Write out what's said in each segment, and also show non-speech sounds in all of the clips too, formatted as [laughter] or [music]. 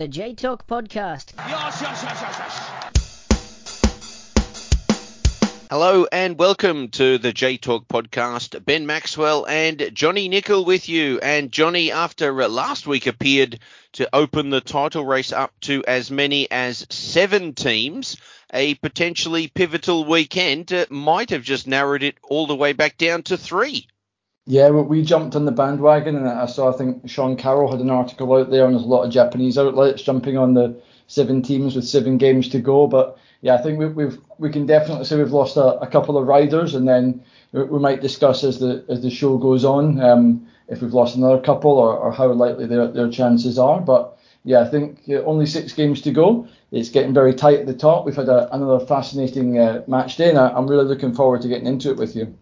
the J Talk podcast. Yes, yes, yes, yes, yes. Hello and welcome to the J Talk podcast. Ben Maxwell and Johnny Nicol with you. And Johnny, after uh, last week, appeared to open the title race up to as many as seven teams. A potentially pivotal weekend uh, might have just narrowed it all the way back down to three. Yeah, we jumped on the bandwagon, and I saw I think Sean Carroll had an article out there, and there's a lot of Japanese outlets jumping on the seven teams with seven games to go. But yeah, I think we, we've we can definitely say we've lost a, a couple of riders, and then we, might discuss as the as the show goes on um, if we've lost another couple or, or how likely their their chances are. But yeah, I think only six games to go. It's getting very tight at the top. We've had a, another fascinating uh, match day, and I, I'm really looking forward to getting into it with you.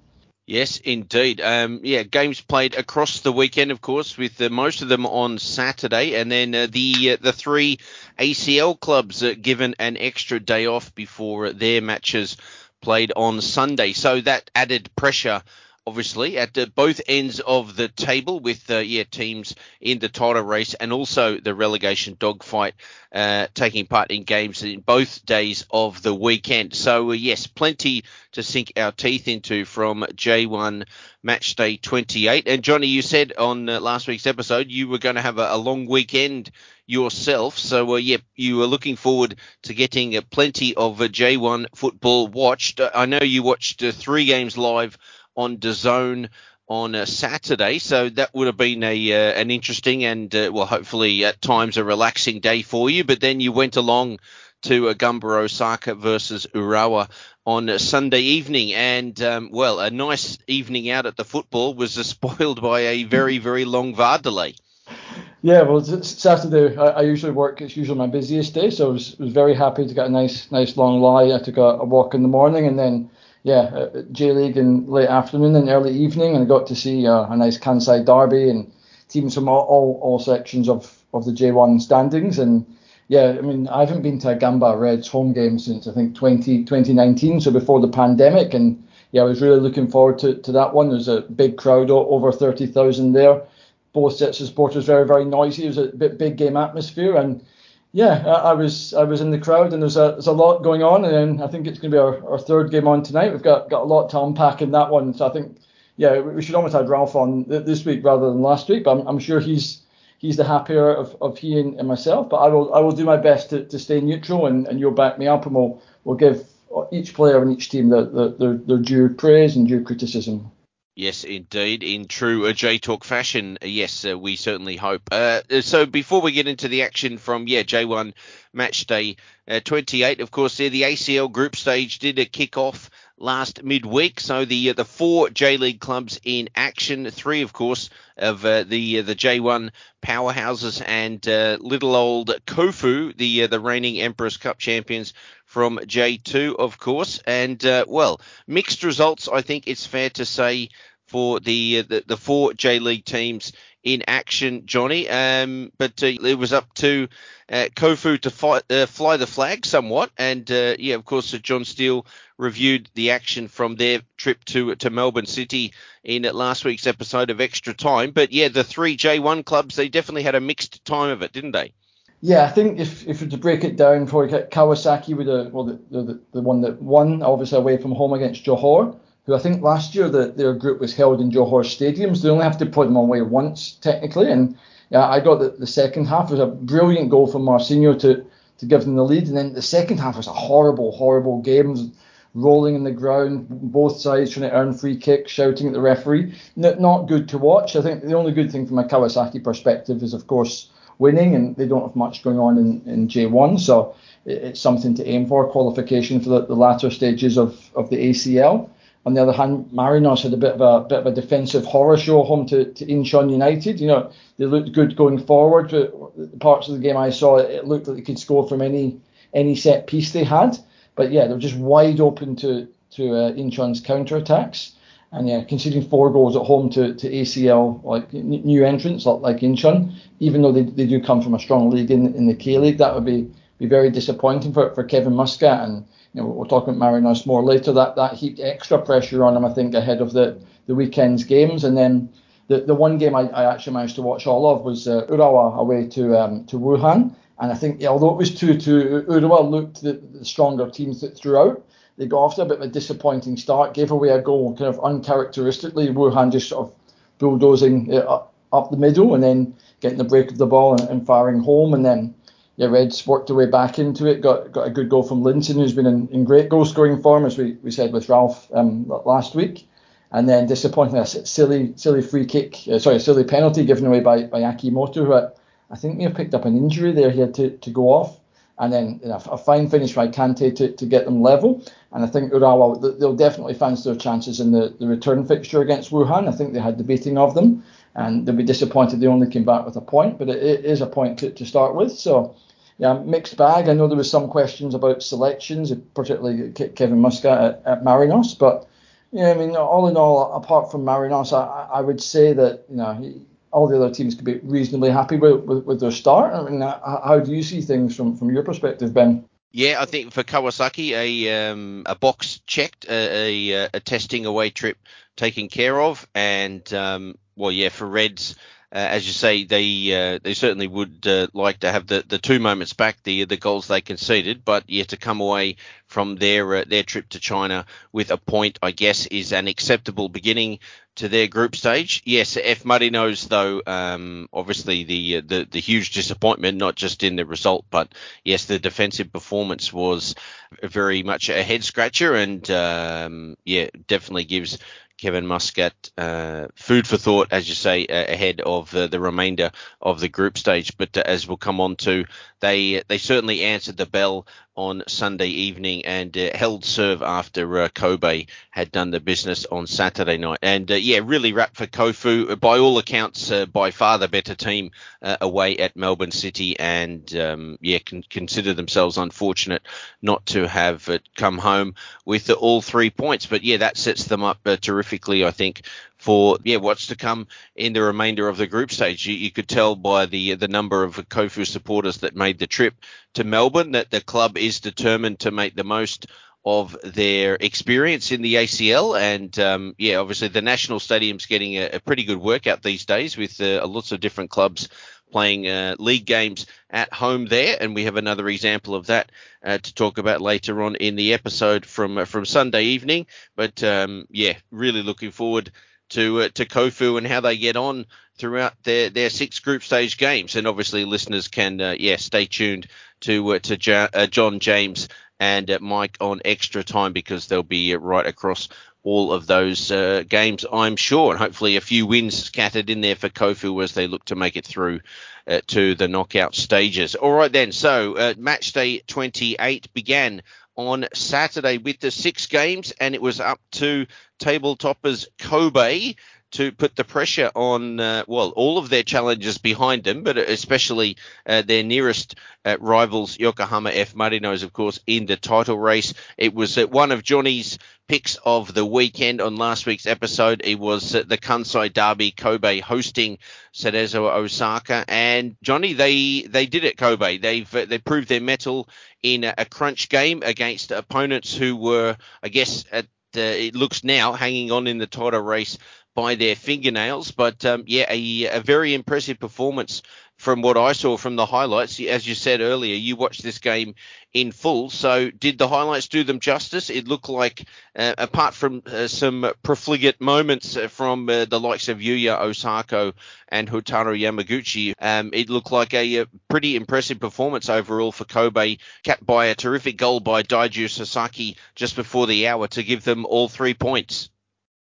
Yes, indeed. Um, yeah, games played across the weekend, of course, with uh, most of them on Saturday, and then uh, the uh, the three ACL clubs given an extra day off before their matches played on Sunday. So that added pressure obviously at uh, both ends of the table with uh, yeah teams in the title race and also the relegation dogfight uh, taking part in games in both days of the weekend. So uh, yes, plenty to sink our teeth into from J1 match day 28. And Johnny, you said on uh, last week's episode you were going to have a, a long weekend yourself. So, uh, yeah, you were looking forward to getting plenty of uh, J1 football watched. I know you watched three games live on DAZN on a Saturday, so that would have been a uh, an interesting and uh, well, hopefully at times a relaxing day for you. But then you went along to a Gamba Osaka versus Urawa on a Sunday evening, and um, well, a nice evening out at the football was uh, [laughs] spoiled by a very very long VAR delay. Yeah, well, Saturday I, I, usually work. It's usually my busiest day, so I was, was very happy to get a nice nice long lie. I took a, a walk in the morning, and then yeah, uh, J League in late afternoon and early evening, and I got to see uh, a nice Kansai derby and teams from all, all, all sections of, of the J1 standings. And yeah, I mean, I haven't been to a Gamba Reds home game since I think 20, 2019, so before the pandemic. And yeah, I was really looking forward to, to that one. There's a big crowd, over 30,000 there. Both sets of supporters very, very noisy. It was a bit big game atmosphere. And yeah, I, was I was in the crowd and there's a there's a lot going on and I think it's going to be our, our third game on tonight. We've got got a lot to unpack in that one. So I think yeah we should almost have Ralph on this week rather than last week. But I'm, I'm sure he's he's the happier of, of he and, and, myself. But I will I will do my best to, to stay neutral and, and you'll back me up and we'll we'll give each player and each team the, the, their, their due praise and due criticism. Yes, indeed. In true J Talk fashion, yes, uh, we certainly hope. Uh, so before we get into the action from yeah J1 match day uh, 28, of course, there the ACL group stage did a kick off last midweek. So the uh, the four J League clubs in action, three of course of uh, the uh, the J1 powerhouses and little old Kofu, the the reigning Emperors Cup champions from J2, of course. And well, mixed results. I think it's fair to say for the, uh, the, the four J League teams in action, Johnny. Um, but uh, it was up to uh, Kofu to fight, uh, fly the flag somewhat, and uh, yeah, of course, uh, John Steele reviewed the action from their trip to to Melbourne City in last week's episode of Extra Time. But yeah, the three J1 clubs they definitely had a mixed time of it, didn't they? Yeah, I think if if to break it down, for Kawasaki with the well the, the the one that won obviously away from home against Johor who I think last year the, their group was held in Johor stadiums. They only have to put them away once technically, and yeah, I got the, the second half. It was a brilliant goal from Marcinho to to give them the lead, and then the second half was a horrible, horrible game. Rolling in the ground, both sides trying to earn free kicks, shouting at the referee. Not, not good to watch. I think the only good thing from a Kawasaki perspective is, of course, winning, and they don't have much going on in, in J1, so it's something to aim for. Qualification for the, the latter stages of, of the ACL. On the other hand, Marinos had a bit of a bit of a defensive horror show home to, to Incheon United. You know, they looked good going forward. But parts of the game I saw, it looked like they could score from any any set piece they had. But yeah, they were just wide open to to uh, Incheon's counter attacks. And yeah, conceding four goals at home to, to ACL, like new entrants like, like Incheon, even though they, they do come from a strong league in, in the K League, that would be, be very disappointing for, for Kevin Muscat. And you know, we'll talk about Marinos more later. That that heaped extra pressure on him, I think, ahead of the the weekend's games. And then the, the one game I, I actually managed to watch all of was uh, Urawa away to um, to Wuhan. And I think yeah, although it was 2-2, Urawa looked the, the stronger teams that throughout. They got off to a bit of a disappointing start, gave away a goal kind of uncharacteristically. Wuhan just sort of bulldozing up, up the middle and then getting the break of the ball and, and firing home. And then yeah, Reds worked their way back into it. Got got a good goal from Linssen, who's been in, in great goal scoring form, as we, we said with Ralph um, last week. And then disappointing a silly silly free kick, uh, sorry, silly penalty given away by by Akimoto, who I, I think may have picked up an injury there. He had to, to go off. And then you know, a fine finish by Kante to, to get them level. And I think Urawa, they'll definitely fancy their chances in the, the return fixture against Wuhan. I think they had the beating of them. And they'll be disappointed they only came back with a point, but it, it is a point to, to start with. So yeah, mixed bag. I know there was some questions about selections, particularly Kevin Muscat at, at Marinos, but yeah, I mean, all in all, apart from Marinos, I, I would say that you know all the other teams could be reasonably happy with, with, with their start. I mean, how do you see things from, from your perspective, Ben? Yeah, I think for Kawasaki, a um, a box checked, a, a, a, testing away trip taken care of, and um, well, yeah, for Reds, uh, as you say, they uh, they certainly would uh, like to have the, the two moments back, the the goals they conceded, but yeah, to come away from their uh, their trip to China with a point, I guess, is an acceptable beginning to their group stage. Yes, F Marinos though, um, obviously the, uh, the the huge disappointment, not just in the result, but yes, the defensive performance was very much a head scratcher, and um, yeah, definitely gives Kevin Muscat uh, food for thought, as you say, uh, ahead of uh, the remainder of the group stage. But uh, as we'll come on to, they they certainly answered the bell on Sunday evening and uh, held serve after uh, Kobe had done the business on Saturday night. And yeah, really wrapped for Kofu. By all accounts, by far the better team away at Melbourne City. And um, yeah, can consider themselves unfortunate not to have come home with all three points. But yeah, that sets them up terrifically, I think, for yeah what's to come in the remainder of the group stage. You, you, could tell by the the number of Kofu supporters that made the trip to Melbourne that the club is determined to make the most of their experience in the ACL. And um, yeah, obviously the national stadium's getting a, a pretty good workout these days with uh, lots of different clubs playing uh, league games at home there, and we have another example of that uh, to talk about later on in the episode from from Sunday evening. But um, yeah, really looking forward to uh, to Kofu and how they get on throughout their, their six group stage games. And obviously, listeners can uh, yeah stay tuned to uh, to ja- uh, John James and uh, Mike on extra time because they'll be uh, right across all of those games, I'm sure, and hopefully a few wins scattered in there for Kofu as they look to make it through to the knockout stages. All right then, so match day 28 began on Saturday with the six games, and it was up to table toppers Kobe to put the pressure on, uh, well, all of their challenges behind them, but especially uh, their nearest uh, rivals, Yokohama F. Marinos, of course, in the title race. It was uh, one of Johnny's picks of the weekend on last week's episode. It was uh, the Kansai Derby, Kobe hosting Cerezo Osaka, and Johnny, they they did it. Kobe, they've uh, they proved their mettle in a, a crunch game against opponents who were, I guess, at it looks now hanging on in the title race by their fingernails. But um, yeah, a, a, very impressive performance from what I saw from the highlights. As you said earlier, you watched this game in full. So did the highlights do them justice? It looked like, uh, apart from uh, some profligate moments uh, from uh, the likes of Yuya Osako and Hotaru Yamaguchi, um, it looked like a, a, pretty impressive performance overall for Kobe, capped by a terrific goal by Daiju Sasaki just before the hour to give them all three points.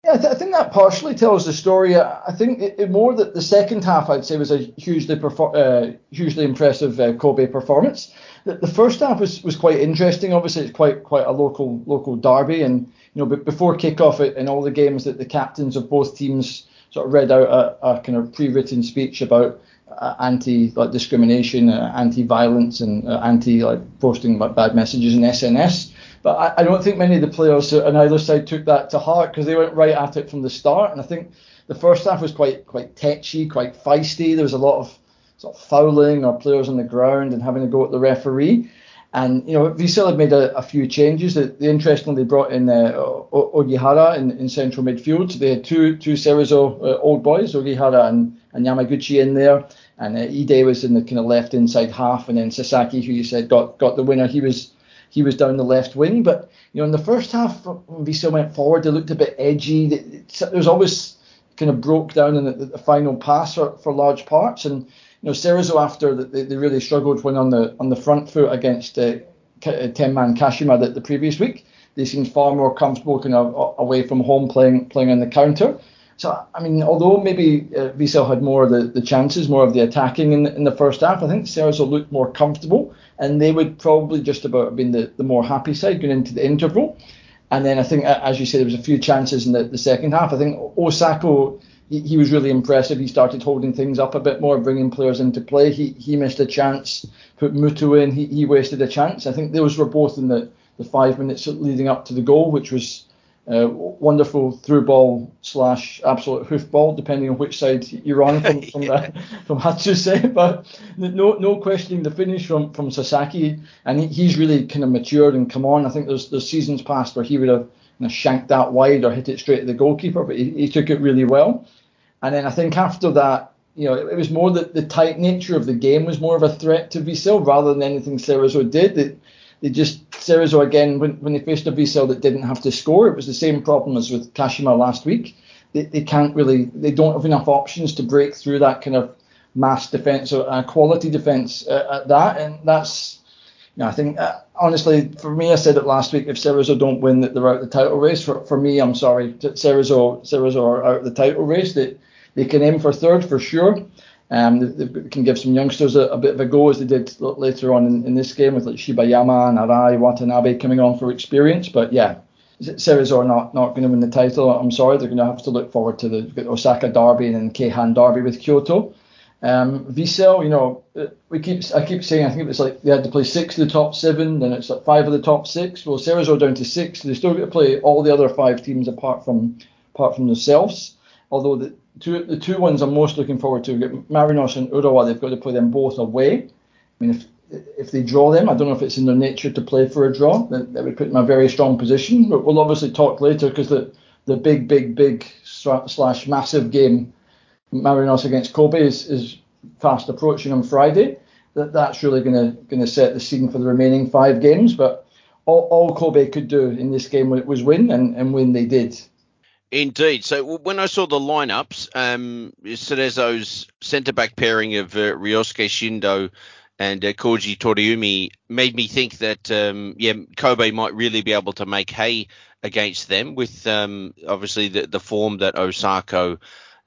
Yeah, I, th- I, think that partially tells the story. I think it, it more that the second half, I'd say, was a hugely perfor- uh, hugely impressive uh, Kobe performance. The, the, first half was, was quite interesting. Obviously, it's quite quite a local local derby, and you know, before kickoff in all the games, that the captains of both teams sort of read out a, a kind of pre-written speech about uh, anti like discrimination, uh, anti-violence, and uh, anti like posting like, bad messages in SNS. But I, I, don't think many of the players on either side took that to heart because they went right at it from the start. And I think the first half was quite quite tetchy, quite feisty. There was a lot of sort of fouling or players on the ground and having to go at the referee. And you know, Vissel had made a, a few changes. They, they interestingly brought in uh, Ogihara in, in central midfield. So they had two two Cerezo uh, old boys, Ogihara and, and Yamaguchi in there. and uh, Ide was in the kind of left inside half, and then Sasaki, who you said got got the winner, he was he was down the left wing. But you know, in the first half, when Vissel went forward, they looked a bit edgy. There was always kind of broke down in the, the final pass for, for large parts, and you know, Cerezo after they, they really struggled when on the on the front foot against uh, ten man Kashima the, the previous week. They seemed far more comfortable kind of away from home playing playing on the counter. So I mean, although maybe uh, had more of the, the chances, more of the attacking in, in the first half, I think Cerezo looked more comfortable, and they would probably just about have been the, the more happy side going into the interval. And then I think, as you say, there was a few chances in the, the second half. I think Osako, he, he, was really impressive. He started holding things up a bit more, bringing players into play. He he missed a chance, put Muto in. He, he wasted a chance. I think those were both in the, the five minutes leading up to the goal, which was uh, wonderful through ball slash absolute hoof ball, depending on which side you're on from from, [laughs] yeah. from Hatsuse. [laughs] But no no questioning the finish from, from Sasaki, and he, he's really kind of matured and come on. I think there's there's seasons past where he would have you know, shanked that wide or hit it straight at the goalkeeper, but he, he took it really well. And then I think after that, you know, it, it was more that the tight nature of the game was more of a threat to Vissel rather than anything Cerezo did. It, they just Cerezo again when, when they faced a Vissel that didn't have to score, it was the same problem as with Kashima last week. They, they can't really they don't have enough options to break through that kind of mass defense or uh, quality defense uh, at that, and that's you know I think uh, honestly for me I said it last week if Cerezo don't win that they're out of the title race. For for me I'm sorry Cerezo Cerezo are out of the title race. They they can aim for third for sure. Um, they, they, can give some youngsters a, a, bit of a go as they did later on in, in this game with like Shibayama and Arai Watanabe coming on for experience. But yeah, Cerezo are not, not going to win the title. I'm sorry, they're going to have to look forward to the Osaka Derby and Keihan Derby with Kyoto. Um, Vissel, you know, uh, we keep I keep saying I think it was like they had to play six of the top seven, then it's like five of the top six. Well, Cerezo down to six. They still got to play all the other five teams apart from apart from themselves. Although the, two the two ones I'm most looking forward to Marinos and Urawa. They've got to play them both away. I mean, if if they draw them, I don't know if it's in their nature to play for a draw. That, that would put them in a very strong position. But we'll obviously talk later because the the big, big, big slash massive game, Marinos against Kobe, is, is fast approaching on Friday. That that's really going to going to set the scene for the remaining five games. But all, all Kobe could do in this game was win, and, and win they did. Indeed. So when I saw the lineups, um, Cerezo's centre back pairing of uh, Ryosuke Shindo and uh, Koji Toriumi made me think that um, yeah Kobe might really be able to make hay against them with um, obviously the, the form that Osako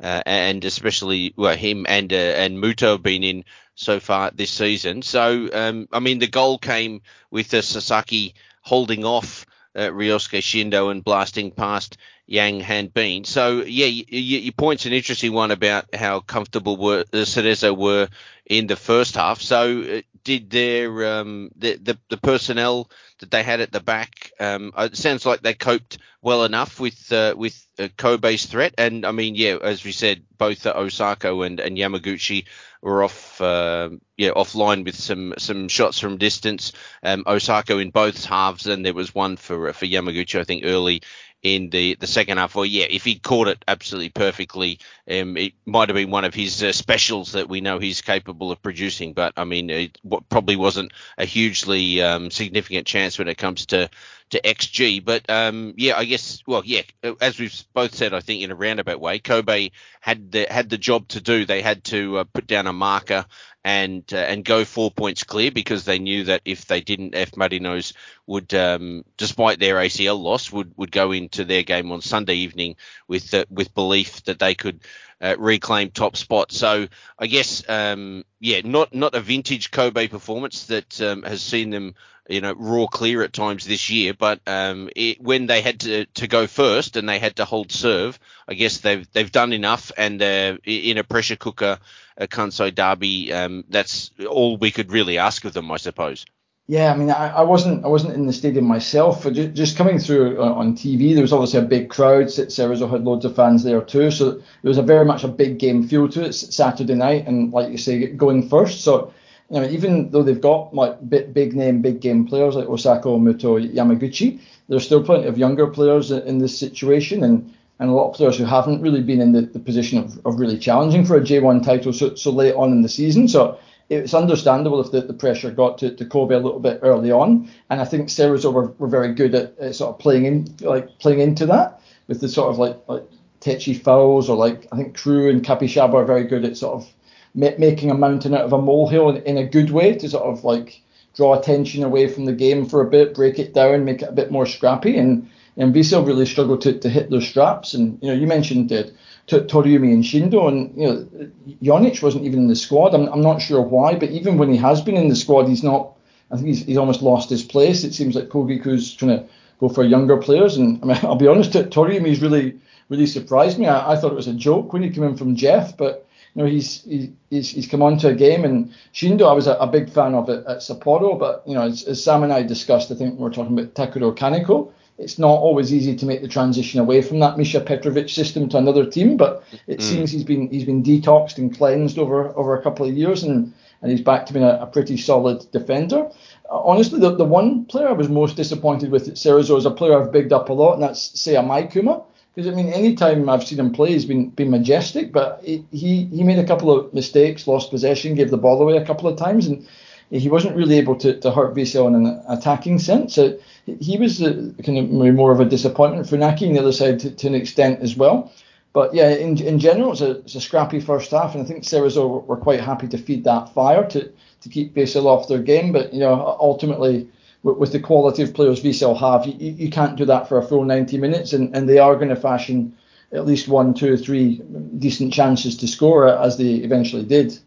uh, and especially well him and uh, and Muto have been in so far this season. So um, I mean the goal came with uh, Sasaki holding off uh, Ryosuke Shindo and blasting past Yang Hanbin. So yeah, you, you, your point's an interesting one about how comfortable were the Cerezo were in the first half. So uh, did their um, the, the, the personnel that they had at the back? Um, uh, it sounds like they coped well enough with uh, with uh, Kobe's threat. And I mean, yeah, as we said, both Osako and, and Yamaguchi were off uh, yeah offline with some some shots from distance. Um, Osako in both halves, and there was one for for Yamaguchi, I think, early in the, the second half. Well, yeah, if he caught it absolutely perfectly, um, it might have been one of his uh, specials that we know he's capable of producing. But I mean, it probably wasn't a hugely um, significant chance when it comes to to XG. But um, yeah, I guess well, yeah, as we've both said, I think in a roundabout way, Kobe had the had the job to do. They had to uh, put down a marker and uh, and go four points clear because they knew that if they didn't, F Marinos would, um, despite their ACL loss, would would go into their game on Sunday evening with uh, with belief that they could uh, reclaim top spot. So I guess um, yeah, not not a vintage Kobe performance that um, has seen them you know raw clear at times this year, but um, it, when they had to, to go first and they had to hold serve, I guess they've they've done enough, and uh, in a pressure cooker, a Kansai derby, um, that's all we could really ask of them, I suppose. Yeah, I mean, I, I wasn't I wasn't in the stadium myself, but just, just coming through uh, on TV, there was obviously a big crowd. Cerezo had loads of fans there too, so there was a very much a big game feel to it Saturday night, and like you say, going first. So you know, even though they've got like big, big name, big game players like Osako, Muto, Yamaguchi, there's still plenty of younger players in this situation. And and a lot of players who haven't really been in the, the position of, of really challenging for a J1 title so, so late on in the season. So it's understandable if the, the pressure got to, to Kobe a little bit early on. And I think Cerezo were, were very good at, at, sort of playing in like playing into that with the sort of like like tetchy fouls or like I think Croux and Capixaba are very good at sort of ma- making a mountain out of a molehill in, in a good way to sort of like draw attention away from the game for a bit, break it down, make it a bit more scrappy. And and Vissel really struggled to, to hit those straps. And you know, you mentioned uh, Toriumi and Shindo, and you know, Jonjić wasn't even in the squad. I'm, I'm not sure why, but even when he has been in the squad, he's not. I think he's, he's almost lost his place. It seems like Kogiku's trying to go for younger players. And I mean, [laughs] I'll be honest, Toriumi's really really surprised me. I, I thought it was a joke when he came in from JEF, but you know, he's he's he's come onto a game and Shindo, I was a, a big fan of it at Sapporo, but you know, as, as, Sam and I discussed, I think we are talking about Takuro Kaneko it's not always easy to make the transition away from that Misha Petrovic system to another team, but it mm. seems he's been he's been detoxed and cleansed over over a couple of years, and and he's back to being a, a pretty solid defender. Uh, honestly, the, the one player I was most disappointed with at Cerezo is a player I've bigged up a lot, and that's Seiya Maikuma. Because I mean, any time I've seen him play, he's been been majestic, but he he made a couple of mistakes, lost possession, gave the ball away a couple of times, and he wasn't really able to, to hurt Vissel in an attacking sense. So he was a, kind of more of a disappointment. Funaki on the other side to, to an extent as well. But yeah, in, in general, it's a, it's a scrappy first half, and I think Cerezo were, were quite happy to feed that fire to, to keep Vissel off their game. But you know, ultimately, with, with the quality of players Vissel have, you, you can't do that for a full 90 minutes, and, and they are going to fashion at least one, two, three decent chances to score as they eventually did.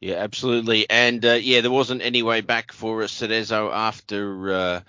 Yeah, absolutely. And uh, yeah, there wasn't any way back for Cerezo after uh,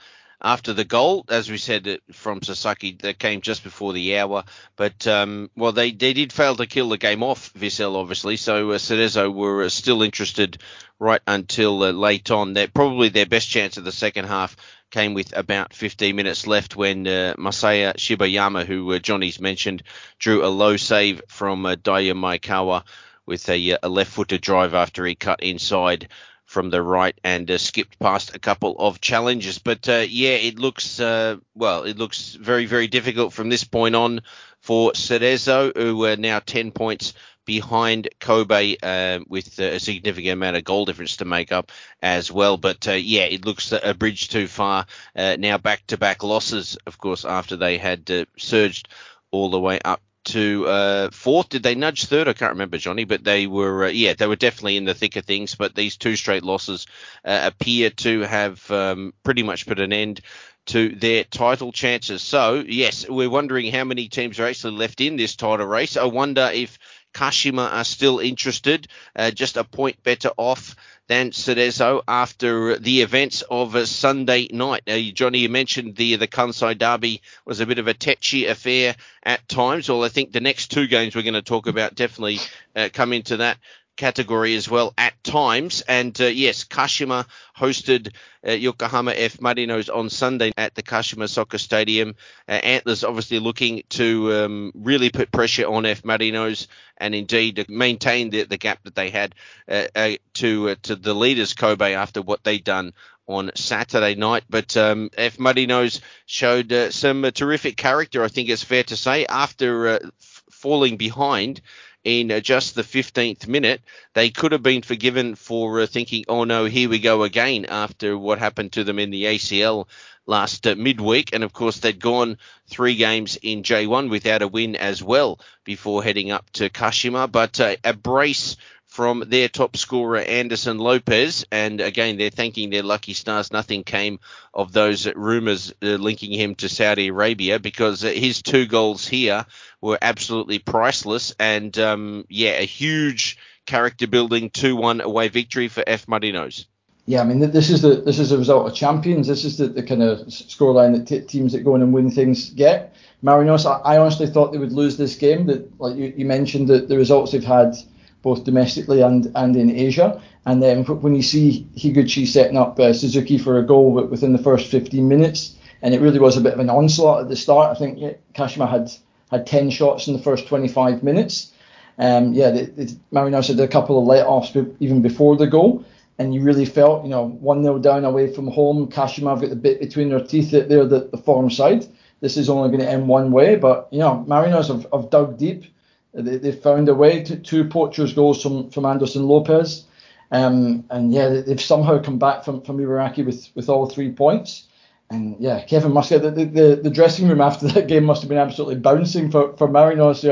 after the goal, as we said from Sasaki, that came just before the hour. But um, well, they, they did fail to kill the game off Vissel, obviously. So uh, Cerezo were uh, still interested right until uh, late on. That probably their best chance of the second half came with about 15 minutes left when uh, Masaya Shibayama, who uh, Johnny's mentioned, drew a low save from uh, Daiya Maekawa with a, a left-footed drive after he cut inside from the right and uh, skipped past a couple of challenges. But uh, yeah, it looks uh, well. It looks very very difficult from this point on for Cerezo, who are now 10 points behind Kobe uh, with a significant amount of goal difference to make up as well. But uh, yeah, it looks a bridge too far. Uh, now back to back losses, of course, after they had surged all the way up to uh, fourth. Did they nudge third? I can't remember, Johnny, but they were, uh, yeah, they were definitely in the thick of things. But these two straight losses uh, appear to have um, pretty much put an end to their title chances. So, yes, we're wondering how many teams are actually left in this title race. I wonder if Kashima are still interested, uh, just a point better off than Cerezo after the events of Sunday night. Now, Johnny, you mentioned the the Kansai Derby was a bit of a tetchy affair at times. Well, I think the next two games we're going to talk about definitely uh, come into that category as well at times. And uh, yes, Kashima hosted uh, Yokohama F Marinos on Sunday at the Kashima Soccer Stadium. Uh, Antlers obviously looking to um, really put pressure on F Marinos and indeed maintain the, the gap that they had uh, uh, to uh, to the leaders Kobe after what they'd done on Saturday night. But um, F Marinos showed some terrific character, I think it's fair to say, after f- falling behind in just the 15th minute. They could have been forgiven for uh, thinking, oh no, here we go again after what happened to them in the ACL last uh, midweek. And of course, they'd gone three games in J1 without a win as well before heading up to Kashima. But uh, a brace from their top scorer Anderson Lopes, and again they're thanking their lucky stars. Nothing came of those rumours uh, linking him to Saudi Arabia because uh, his two goals here were absolutely priceless, and um, yeah, a huge character building two-one away victory for F Marinos. Yeah, I mean this is the this is a result of champions. This is the, the kind of scoreline that t- teams that go in and win things get. Marinos, I, I honestly thought they would lose this game. That like you, you mentioned that the results they've had both domestically and, and in Asia. And then when you see Higuchi setting up uh, Suzuki for a goal within the first 15 minutes, and it really was a bit of an onslaught at the start. I think yeah, Kashima had had 10 shots in the first 25 minutes. Um, yeah, the, the Marinos had a couple of let-offs even before the goal, and you really felt, you know, 1 0 down away from home. Kashima have got the bit between their teeth. They're the, the form side. this is only going to end one way. But you know, Marinos have, have dug deep. They, they found a way to two poachers goals from from Anderson Lopes. Um, and yeah, they've somehow come back from from Ibaraki with with all three points. And yeah, Kevin Muscat, the, the, the dressing room after [laughs] that game must have been absolutely bouncing for, for Marinos,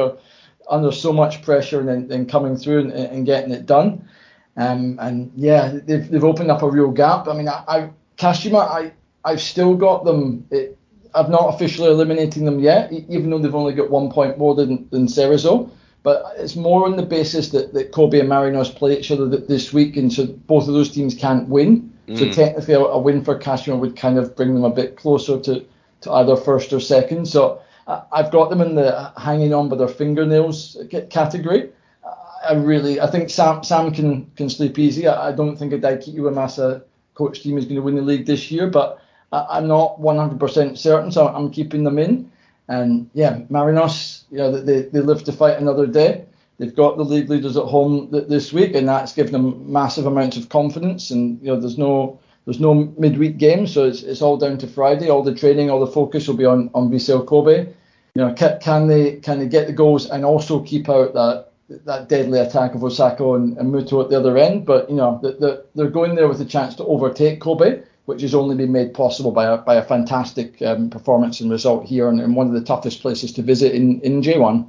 under so much pressure and then, then coming through and, and getting it done. Um, and yeah, they've, they've opened up a real gap. I mean, I, I Kashima, I, I've still got them. It, I've not officially eliminating them yet, even though they've only got one point more than, than Cerezo. But it's more on the basis that, that Kobe and Marinos play each other this week, and so both of those teams can't win. Mm. So technically, a, a, win for Kashima would kind of bring them a bit closer to, to either first or second. So I, I've got them in the hanging on by their fingernails category. I really, I think Sam Sam can can sleep easy. I, I don't think a Daiki Iwamasa coach team is going to win the league this year, but I, am not 100% certain, so I'm keeping them in. And yeah, Marinos, you know, they, they live to fight another day. They've got the league leaders at home this week, and that's given them massive amounts of confidence. And you know, there's no there's no midweek game, so it's, it's all down to Friday. All the training, all the focus will be on on Vissel Kobe. You know, can, can they can they get the goals and also keep out that that deadly attack of Osako and, and Muto at the other end? But you know, the, the, they're going there with a chance to overtake Kobe which has only been made possible by a, by a fantastic um, performance and result here in, in, one of the toughest places to visit in, in J1.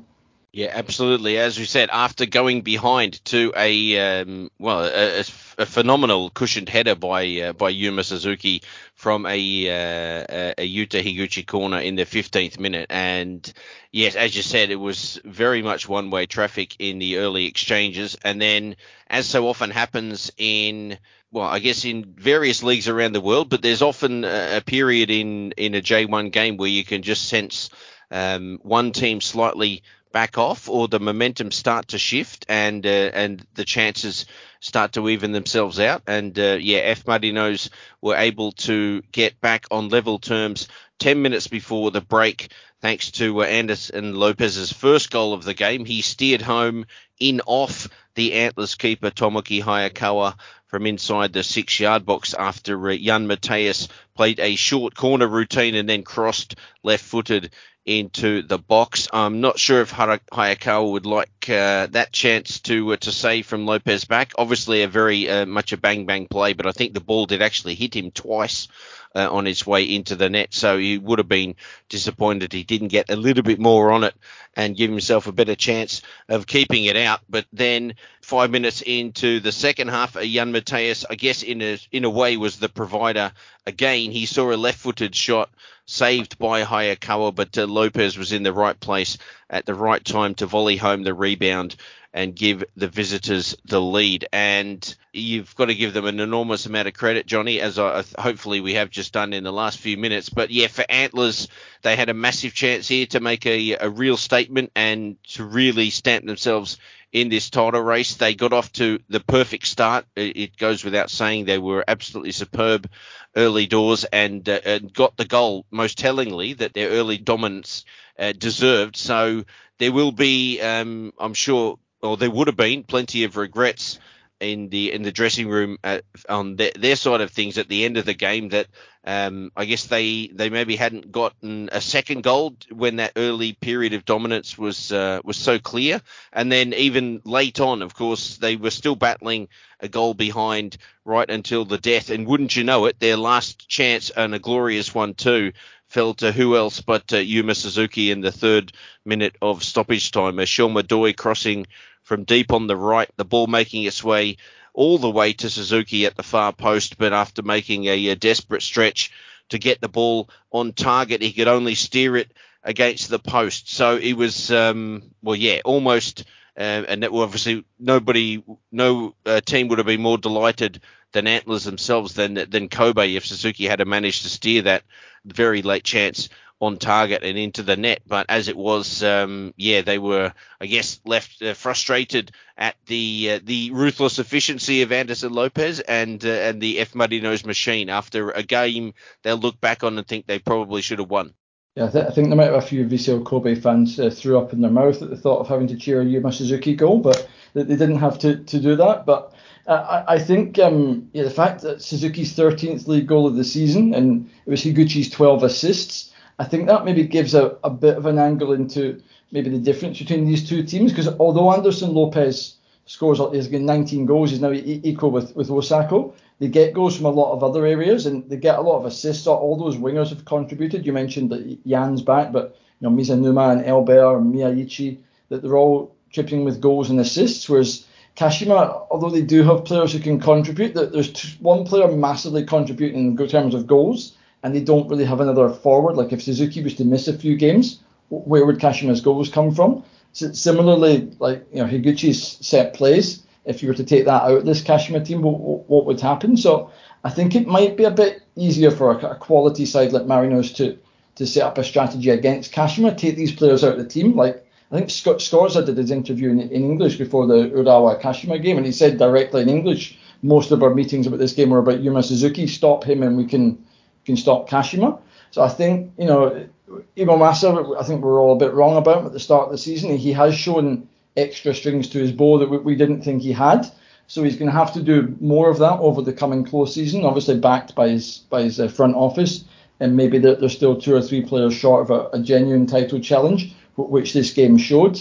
Yeah, absolutely. As we said, after going behind to a um, well, a, a, phenomenal cushioned header by uh, by Yuma Suzuki from a, uh, a Yuta Higuchi corner in the 15th minute, and yes, as you said, it was very much one way traffic in the early exchanges, and then as so often happens in well, I guess in various leagues around the world, but there's often a, period in in a J1 game where you can just sense um, one team slightly back off or the momentum start to shift and uh, and the chances start to even themselves out. And uh, yeah F. Marinos were able to get back on level terms 10 minutes before the break thanks to uh, Anderson Lopes's first goal of the game. He steered home in off the Antlers keeper Tomoki Hayakawa from inside the six yard box after uh, Yan Matheus played a short corner routine and then crossed left footed into the box. I'm not sure if Hayakawa would like uh, that chance to uh, to save from Lopes back. Obviously, a very uh, much a bang bang play, but I think the ball did actually hit him twice uh, on his way into the net. So he would have been disappointed he didn't get a little bit more on it and give himself a better chance of keeping it out. But then five minutes into the second half, Yan Matheus, I guess in a in a way, was the provider again. He saw a left-footed shot saved by Hayakawa, but uh, Lopes was in the right place at the right time to volley home the rebound and give the visitors the lead. And you've got to give them an enormous amount of credit, Johnny, as I, hopefully we have just done in the last few minutes. But yeah, for Antlers, they had a massive chance here to make a, a real statement and to really stamp themselves in this title race. They got off to the perfect start. It goes without saying they were absolutely superb early doors and, uh, and got the goal most tellingly that their early dominance uh, deserved. So there will be, um, I'm sure, or there would have been plenty of regrets in the in the dressing room at, on the, their side of things at the end of the game that um, I guess they they maybe hadn't gotten a second goal when that early period of dominance was uh, was so clear, and then even late on, of course, they were still battling a goal behind right until the death, and wouldn't you know it, their last chance and a glorious one too fell to who else but uh, Yuma Suzuki in the third minute of stoppage time. A Shoma Doi crossing from deep on the right, the ball making its way all the way to Suzuki at the far post, but after making a, a desperate stretch to get the ball on target, he could only steer it against the post. So it was, um, well, yeah, almost. Uh, and that obviously nobody, no uh, team would have been more delighted than Antlers themselves than than Kobe if Suzuki had managed to steer that very late chance on target and into the net. But as it was, um, yeah, they were, I guess, left uh, frustrated at the uh, the ruthless efficiency of Anderson Lopes and uh, and the F Marinos machine. After a game, they'll look back on and think they probably should have won. Yeah, I, th- I think there might have a few Vissel Kobe fans uh, threw up in their mouth at the thought of having to cheer a Yuma Suzuki goal, but they didn't have to, to do that. But uh, I, I think um, yeah, the fact that Suzuki's 13th league goal of the season and it was Higuchi's 12 assists I think that maybe gives a, a bit of an angle into maybe the difference between these two teams because although Anderson Lopes scores he's got 19 goals, he's now equal with with Osako. They get goals from a lot of other areas and they get a lot of assists. All those wingers have contributed. You mentioned that Yan's back, but you know Mizunuma and Elber and Miyaichi that they're all chipping with goals and assists. Whereas Kashima, although they do have players who can contribute, that there's one player massively contributing in terms of goals, and they don't really have another forward. Like if Suzuki was to miss a few games, where would Kashima's goals come from? So similarly, like you know Higuchi's set plays, if you were to take that out of this Kashima team, what, what would happen? So I think it might be a bit easier for a, a quality side like Marinos to to set up a strategy against Kashima, take these players out of the team. Like I think Scott Scorza did his interview in, in English before the Urawa Kashima game, and he said directly in English, most of our meetings about this game were about Yuma Suzuki. Stop him, and we can can stop Kashima. So I think you know Iwamasa, I think we are all a bit wrong about him at the start of the season. He has shown extra strings to his bow that we, we didn't think he had. So he's going to have to do more of that over the coming close season, obviously backed by his by his uh, front office, and maybe there's still two or three players short of a, a genuine title challenge, which this game showed.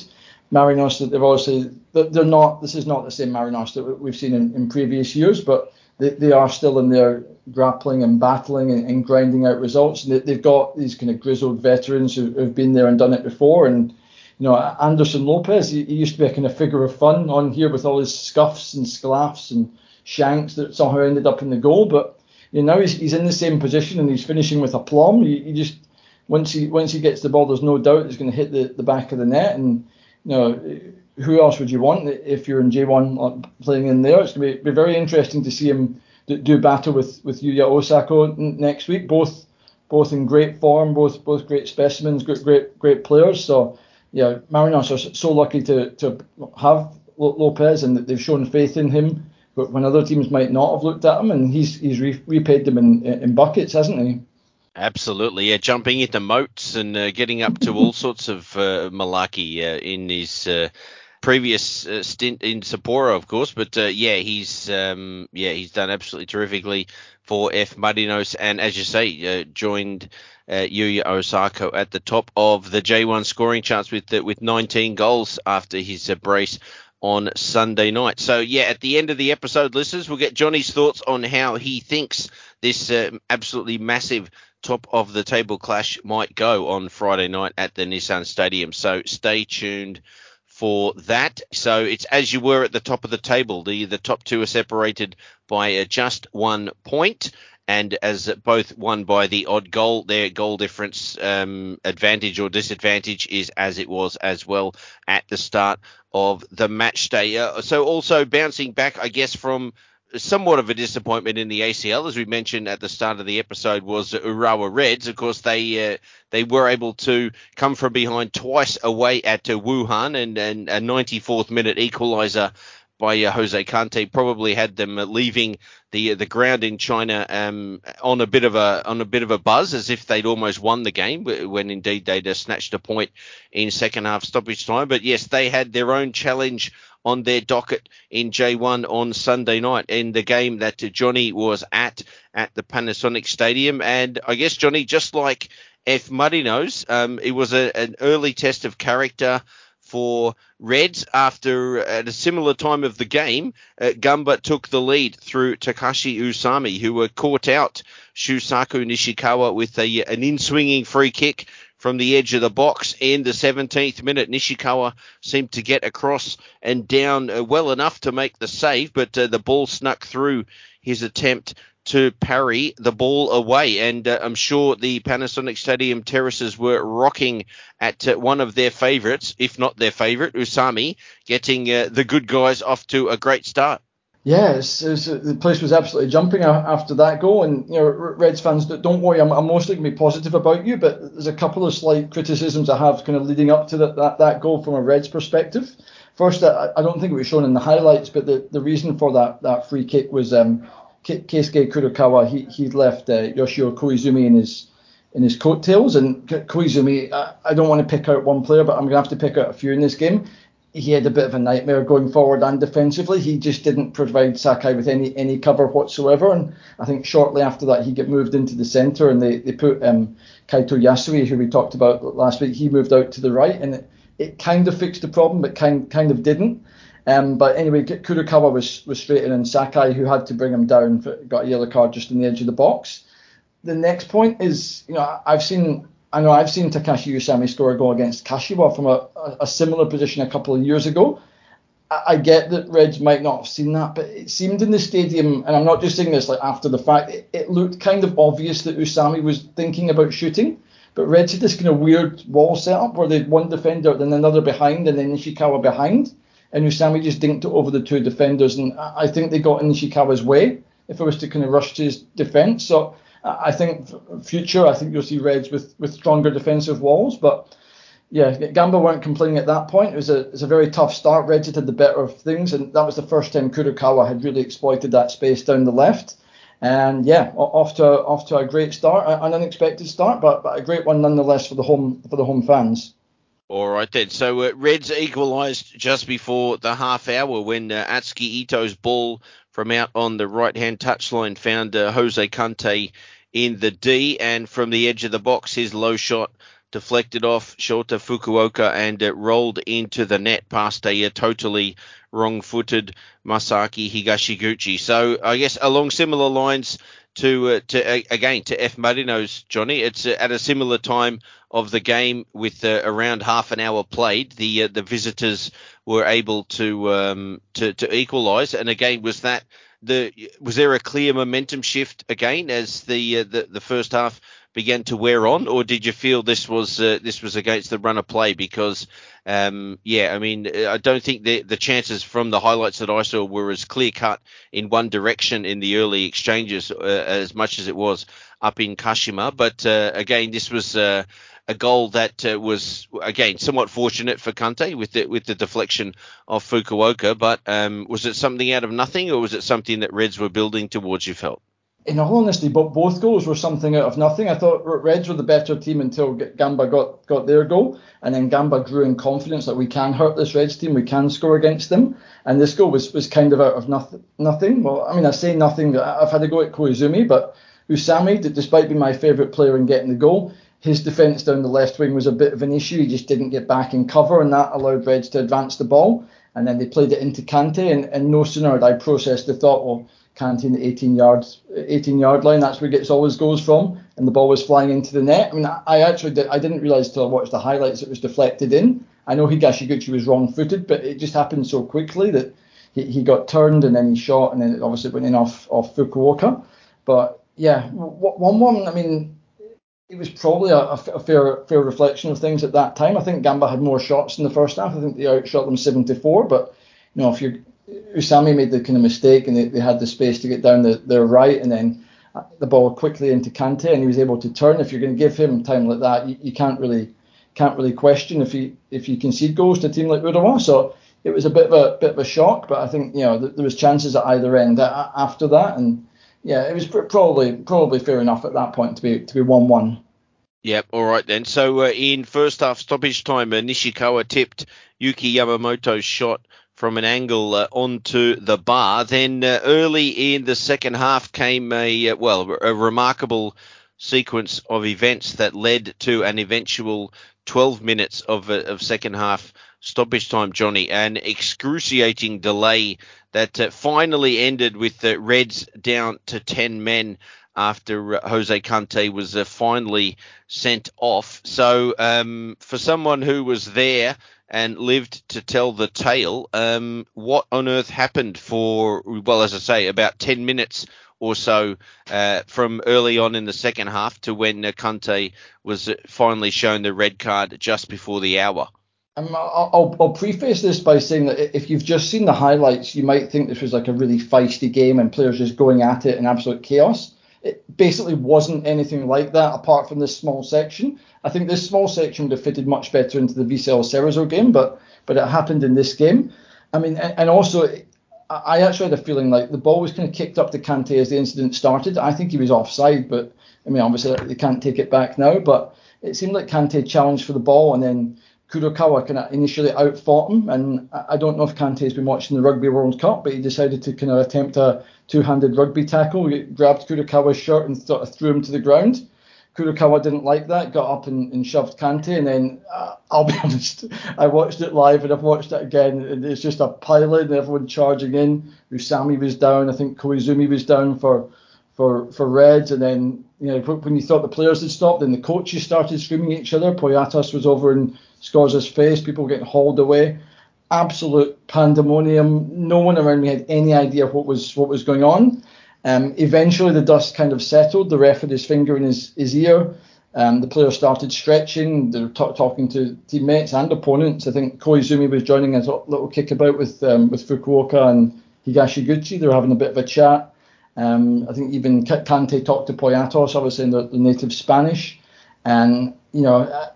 Marinos, that they've obviously they're not. This is not the same Marinos that we've seen in, in previous years, but they, they are still in there grappling and battling and, and grinding out results. And they, have got these kind of grizzled veterans who, have been there and done it before. And you know, Anderson Lopes, he, he, used to be a kind of figure of fun on here with all his scuffs and sclaffs and shanks that somehow ended up in the goal. But you know, now he's, he's in the same position and he's finishing with aplomb. He, he just once he once he gets the ball, there's no doubt he's going to hit the, the back of the net. And you know, who else would you want if you're in J1 playing in there? It's going to be, be very interesting to see him do battle with with Yuya Osako next week. Both both in great form, both both great specimens, great great great players. So yeah, Marinos are so lucky to to have Lopes and that they've shown faith in him. But when other teams might not have looked at him, and he's he's re- repaid them in in buckets, hasn't he? Absolutely, yeah, jumping into moats and uh, getting up to all sorts of uh, malarkey uh, in his previous uh, stint in Sapporo, of course. But uh, yeah, he's um, yeah he's done absolutely terrifically for F Marinos, and as you say, uh, joined uh, Yuya Osako at the top of the J1 scoring charts with uh, with 19 goals after his uh, brace on Sunday night. So yeah, at the end of the episode, listeners, we'll get Johnny's thoughts on how he thinks this uh, absolutely massive top of the table clash might go on Friday night at the Nissan Stadium. So stay tuned for that. So it's as you were at the top of the table. The the top two are separated by just one point, and as both won by the odd goal, their goal difference um, advantage or disadvantage is as it was as well at the start of the match day. Uh, so also bouncing back, I guess, from somewhat of a disappointment in the ACL, as we mentioned at the start of the episode, was Urawa Reds. Of course, they uh, they were able to come from behind twice away at uh, Wuhan, and, and a 94th minute equaliser by uh, Jose Kante probably had them leaving the the ground in China um, on a bit of a on a bit of a buzz, as if they'd almost won the game, when indeed they'd uh, snatched a point in second half stoppage time. But yes, they had their own challenge on their docket in J1 on Sunday night in the game that Johnny was at at the Panasonic Stadium. And I guess Johnny, just like F Marinos, um, it was a, an early test of character for Reds after at a similar time of the game, uh, Gamba took the lead through Takashi Usami, who were caught out Shusaku Nishikawa with a, an in-swinging free kick from the edge of the box in the 17th minute. Nishikawa seemed to get across and down uh, well enough to make the save, but uh, the ball snuck through his attempt to parry the ball away. And uh, I'm sure the Panasonic Stadium terraces were rocking at uh, one of their favourites, if not their favourite, Usami, getting uh, the good guys off to a great start. It's, the place was absolutely jumping after that goal. And you know, Reds fans, don't worry, I'm, I'm mostly going to be positive about you, but there's a couple of slight criticisms I have kind of leading up to that that, that goal from a Reds perspective. First, I, I don't think it was shown in the highlights, but the, the reason for that, that free kick was um, Keisuke Kurokawa. He he'd left uh, Yoshio Koizumi in his in his coattails, and Koizumi. I, I don't want to pick out one player, but I'm going to have to pick out a few in this game he had a bit of a nightmare going forward and defensively. He just didn't provide Sakai with any any cover whatsoever. And I think shortly after that, he got moved into the centre and they, they put um, Kaito Yasui, who we talked about last week, he moved out to the right. And it, it kind of fixed the problem, but kind kind of didn't. Um, but anyway, Kurokawa was, was straight in, and Sakai, who had to bring him down, got a yellow card just on the edge of the box. The next point is, you know, I've seen I know I've seen Takashi Usami score a goal against Kashiwa from a, a, a similar position a couple of years ago. I, I, get that Reds might not have seen that, but it seemed in the stadium, and I'm not just saying this like after the fact, it, it looked kind of obvious that Usami was thinking about shooting. But Reds had this kind of weird wall setup where they had one defender, then another behind, and then Nishikawa behind. And Usami just dinked it over the two defenders, and I think they got in Nishikawa's way if it was to kind of rush to his defence. So I think future, I think you'll see Reds with, with stronger defensive walls. But yeah, Gamba weren't complaining at that point. It was a, it was a very tough start. Reds had the better of things, and that was the first time Kurokawa had really exploited that space down the left. And yeah, off to off to a great start, an unexpected start, but, but a great one nonetheless for the home for the home fans. All right then. So uh, Reds equalised just before the half hour when uh, Atsuki Ito's ball from out on the right hand touchline found uh, Jose Kante in the D, and from the edge of the box, his low shot deflected off Shota Fukuoka and it rolled into the net past a, totally wrong footed Masaki Higashiguchi. So I guess along similar lines to uh, to uh, again to F Marinos Johnny. It's uh, at a similar time of the game with uh, around half an hour played. The uh, the visitors were able to um, to to equalise, and again was that the was there a clear momentum shift again as the uh, the, the first half began to wear on, or did you feel this was uh, this was against the run of play? Because um, yeah, I mean, I don't think the the chances from the highlights that I saw were as clear cut in one direction in the early exchanges uh, as much as it was up in Kashima. But uh, again, this was uh, a goal that uh, was again somewhat fortunate for Kante with the with the deflection of Fukuoka. But um, was it something out of nothing, or was it something that Reds were building towards? You felt. In all honesty, both goals were something out of nothing. I thought Reds were the better team until Gamba got, got their goal, and then Gamba grew in confidence that we can hurt this Reds team, we can score against them, and this goal was, was kind of out of nothing. Nothing. Well, I mean, I say nothing. I've had a go at Koizumi, but Usami, despite being my favourite player in getting the goal, his defence down the left wing was a bit of an issue. He just didn't get back in cover, and that allowed Reds to advance the ball. And then they played it into Kante, and, and no sooner had I processed the thought, well, Kante in the 18 yard 18 yard line, that's where he gets all his goals from, and the ball was flying into the net. I mean, I actually did, I didn't realise till I watched the highlights it was deflected in. I know Higashiguchi was wrong footed, but it just happened so quickly that he, he got turned and then he shot, and then it obviously went in off off Fukuoka. But yeah, one one. I mean, it was probably a, a, fair fair reflection of things at that time. I think Gamba had more shots in the first half. I think they outshot them 74. But you know, if you Usami made the kind of mistake and they, they had the space to get down the, their right and then uh, the ball quickly into Kante and he was able to turn. If you're going to give him time like that, you, you can't really can't really question if he if you concede goals to a team like Urawa. So it was a bit of a bit of a shock, but I think you know there was chances at either end uh, after that and yeah, it was probably probably fair enough at that point to be to be one one. Yep. All right then. So uh, in first half stoppage time, uh, Nishikawa tipped Yuki Yamamoto's shot from an angle uh, onto the bar. Then uh, early in the second half came a uh, well a remarkable sequence of events that led to an eventual 12 minutes of of second half stoppage time, Johnny, an excruciating delay that uh, finally ended with the Reds down to 10 men after uh, Jose Kante was uh, finally sent off. So, um, for someone who was there and lived to tell the tale, um, what on earth happened for, well, as I say, about 10 minutes or so uh, from early on in the second half to when uh, Kante was uh, finally shown the red card just before the hour? Um, I'll, I'll, preface this by saying that if you've just seen the highlights, you might think this was like a really feisty game and players just going at it in absolute chaos. It basically wasn't anything like that apart from this small section. I think this small section would have fitted much better into the Vissel Cerezo game, but but it happened in this game. I mean, and, and also I actually had a feeling like the ball was kind of kicked up to Kante as the incident started. I think he was offside, but I mean, obviously they can't take it back now. But it seemed like Kante challenged for the ball and then Kurokawa kind of initially outfought him, and I don't know if Kante's been watching the Rugby World Cup, but he decided to kind of attempt a two-handed rugby tackle. He grabbed Kurokawa's shirt and sort of threw him to the ground. Kurokawa didn't like that, got up and, and shoved Kante, and then uh, I'll be [laughs] honest, I watched it live and I've watched it again, and it's just a pilot and everyone charging in. Usami was down, I think Koizumi was down for for for Reds, and then you know when you thought the players had stopped, then the coaches started screaming at each other. Poyatos was over in Skorża's his face, people getting hauled away, absolute pandemonium. No one around me had any idea what was what was going on. Um, eventually, the dust kind of settled. The ref had his finger in his, his ear. Um, the players started stretching. They were t- talking to teammates and opponents. I think Koizumi was joining a little kickabout with um, with Fukuoka and Higashiguchi. They were having a bit of a chat. Um, I think even Kante talked to Poyatos, obviously in the, the native Spanish. And, you know,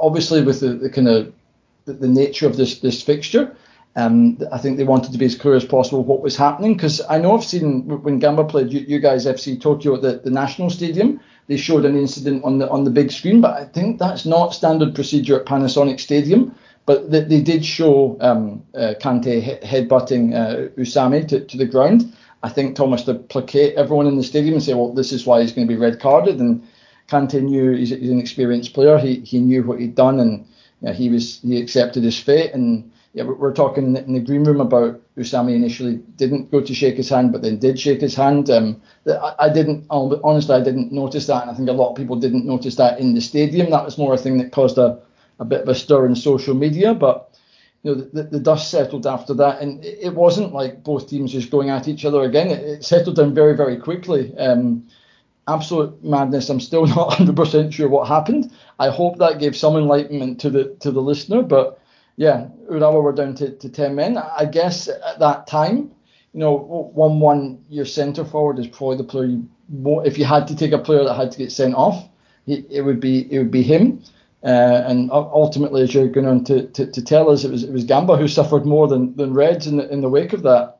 obviously with the, the kind of the, the, nature of this this fixture, um, I think they wanted to be as clear as possible what was happening because I know I've seen when Gamba played you, you guys FC Tokyo at the, the National Stadium, they showed an incident on the on the big screen, but I think that's not standard procedure at Panasonic Stadium. But they, they did show um, uh, Kante he- headbutting uh, Usami to, to the ground. I think Thomas to placate everyone in the stadium and say, well, this is why he's going to be red carded. And Kante knew he's, he's an experienced player. He he knew what he'd done and you know, he was he accepted his fate and yeah, we're talking in the green room about Usami initially didn't go to shake his hand, but then did shake his hand. Um, I, I didn't, honestly, I didn't notice that, and I think a lot of people didn't notice that in the stadium. That was more a thing that caused a, a bit of a stir in social media, but you know, the, the dust settled after that, and it, wasn't like both teams just going at each other again. It, it settled down very, very quickly. Um, absolute madness. I'm still [laughs] not 100% sure what happened. I hope that gave some enlightenment to the to the listener, but yeah, Urawa were down to, to 10 men. I guess at that time, you know, 1 1, your centre forward is probably the player you, if you had to take a player that had to get sent off, it, it would be it would be him. Uh, and ultimately, as you're going on to, to, to, tell us, it was it was Gamba who suffered more than, than Reds in the, in the wake of that.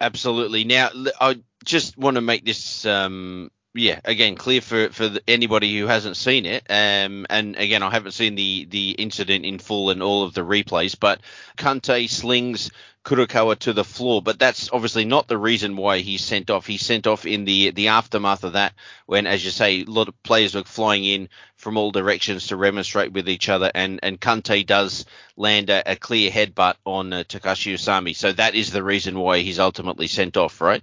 Absolutely. Now, I just want to make this um, yeah, again, clear for for the, anybody who hasn't seen it. Um, and again, I haven't seen the the incident in full and all of the replays, but Kante slings Kurokawa to the floor, but that's obviously not the reason why he's sent off. He's sent off in the the aftermath of that, when, as you say, a lot of players were flying in from all directions to remonstrate with each other, and and Kante does land a, a clear headbutt on uh, Takashi Usami. So that is the reason why he's ultimately sent off, right?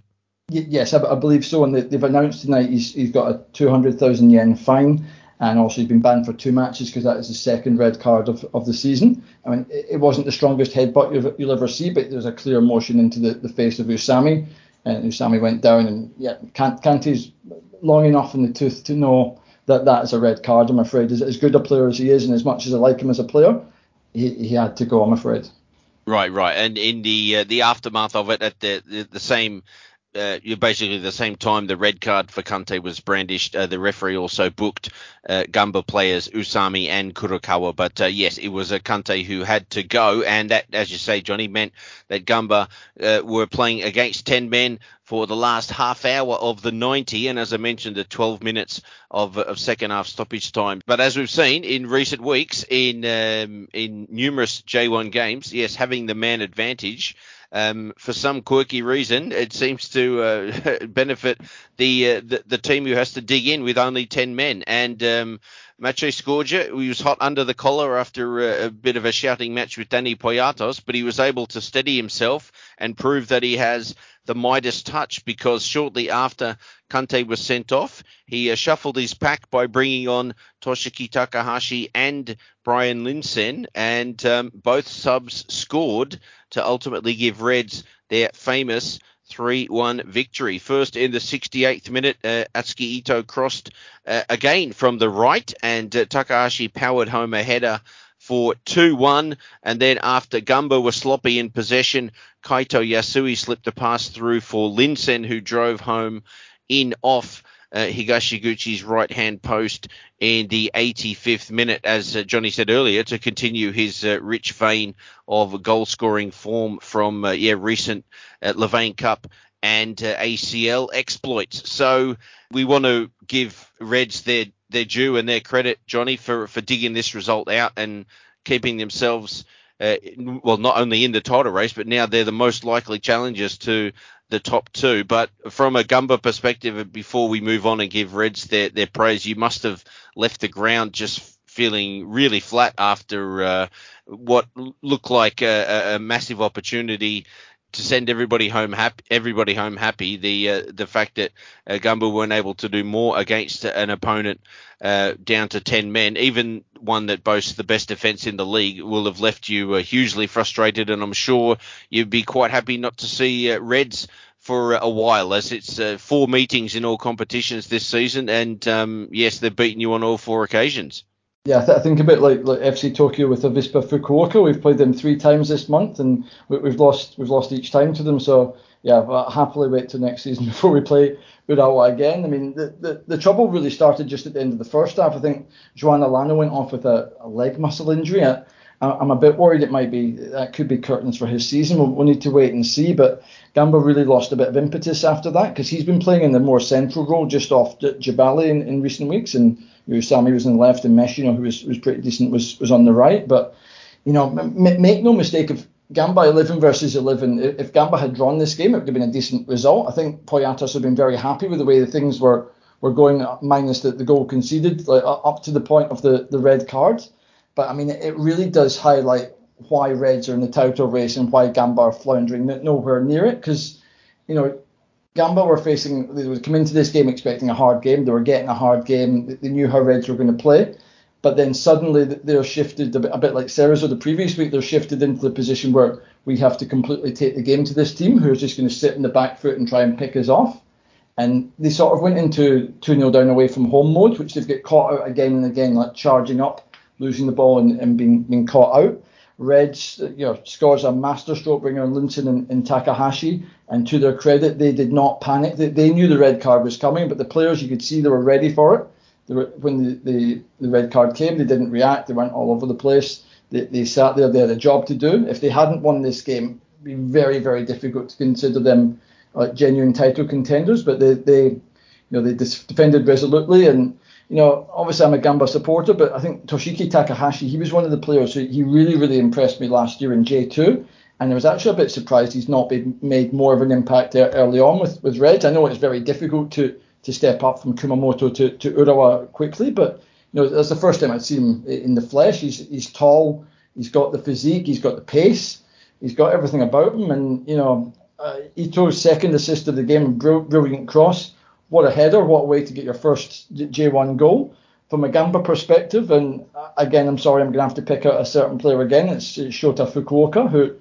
Yes, I, believe so. And they've announced tonight he's, he's got a 200,000 yen fine. And also, he's been banned for two matches because that is the second red card of, of the season. I mean, it, it wasn't the strongest headbutt you'll, you'll ever see, but there's a clear motion into the, the face of Usami. And Usami went down. And yeah, Kante's long enough in the tooth to know that that is a red card, I'm afraid. As, as good a player as he is, and as much as I like him as a player, he, he had to go, I'm afraid. Right, right. And in the uh, the aftermath of it, at the, the, the same uh, basically the same time the red card for Kante was brandished, uh, the referee also booked uh, Gamba players Usami and Kurokawa. But uh, yes, it was a Kante who had to go, and that, as you say, Johnny, meant that Gamba uh, were playing against 10 men for the last half hour of the 90, and as I mentioned, the 12 minutes of, of second half stoppage time. But as we've seen in recent weeks in um, in numerous J1 games, yes, having the man advantage um, for some quirky reason, it seems to uh, [laughs] benefit the, uh, the, the team who has to dig in with only ten men. And um, Maciej Skorża, he was hot under the collar after a, a, bit of a shouting match with Danny Poyatos, but he was able to steady himself and prove that he has the Midas touch because shortly after Kante was sent off, he uh, shuffled his pack by bringing on Toshiki Takahashi and Bryan Linssen, and um, both subs scored to ultimately give Reds their famous 3-1 victory. First in the 68th minute, uh, Atsuki Ito crossed uh, again from the right, and uh, Takahashi powered home a header for 2-1. And then after Gamba was sloppy in possession, Kaito Yasui slipped a pass through for Linssen, who drove home in off uh, Higashiguchi's right hand post in the 85th minute, as uh, Johnny said earlier, to continue his uh, rich vein of goal scoring form from uh, yeah recent uh, Levain Cup and uh, ACL exploits. So we want to give Reds their their due and their credit, Johnny, for for digging this result out and keeping themselves uh, well, not only in the title race, but now they're the most likely challengers to the top two. But from a Gamba perspective, before we move on and give Reds their, their praise, you must have left the ground just feeling really flat after uh, what looked like a, a, massive opportunity to send everybody home happy. Everybody home happy. The uh, the fact that uh, Gamba weren't able to do more against an opponent uh, down to ten men, even one that boasts the best defence in the league, will have left you uh, hugely frustrated. And I'm sure you'd be quite happy not to see uh, Reds for a while, as it's uh, four meetings in all competitions this season, and um, yes, they've beaten you on all four occasions. Yeah, I, th- I, think a bit like, like FC Tokyo with Avispa Fukuoka. We've played them three times this month, and we, have lost we've lost each time to them. So yeah, I'll happily wait till next season [laughs] before we play Urawa again. I mean, the, the, the trouble really started just at the end of the first half. I think Juan Alano went off with a, a leg muscle injury. I, I'm a bit worried it might be that could be curtains for his season. We'll, we'll need to wait and see. But Gamba really lost a bit of impetus after that because he's been playing in the more central role just off Jebali in, in recent weeks and Usami was on the left, and Mesh, you know, who was, was pretty decent, was was on the right. But you know, m- make no mistake, if Gamba 11 versus 11, if Gamba had drawn this game, it would have been a decent result. I think Poyatos would have been very happy with the way the things were were going, uh, minus the, the goal conceded, like up to the point of the the red card. But I mean, it really does highlight why Reds are in the title race and why Gamba are floundering nowhere near it. Because you know, Gamba were facing, they would come into this game expecting a hard game. They were getting a hard game. They knew how Reds were going to play. But then suddenly they're shifted a bit, a bit like Cerezo the previous week. They're shifted into the position where we have to completely take the game to this team, who is just going to sit in the back foot and try and pick us off. And they sort of went into 2 0 down away from home mode, which they've got caught out again and again, like charging up, losing the ball and, and being, being caught out. Reds, you know, scores a masterstroke bringer on Linssen and, and, Takahashi, and to their credit, they did not panic. They, they, knew the red card was coming, but the players, you could see they were ready for it. Were, when the, the, the, red card came, they didn't react. They went all over the place. They, they sat there. They had a job to do. If they hadn't won this game, it'd be very, very difficult to consider them uh, genuine title contenders. But they, they, you know, they defended resolutely and you know, obviously I'm a Gamba supporter, but I think Toshiki Takahashi, he was one of the players who he really, really impressed me last year in J2. And I was actually a bit surprised he's not been, made more of an impact there early on with, with Reds. I know it's very difficult to, to step up from Kumamoto to, to Urawa quickly, but you know, that's the first time I'd seen him in the flesh. He's, he's tall, he's got the physique, he's got the pace, he's got everything about him. And, you know, uh, Ito's second assist of the game, brilliant cross what a header, what a way to get your first J1 goal from a Gamba perspective. And again, I'm sorry, I'm going to have to pick out a certain player again. It's Shota Fukuoka, who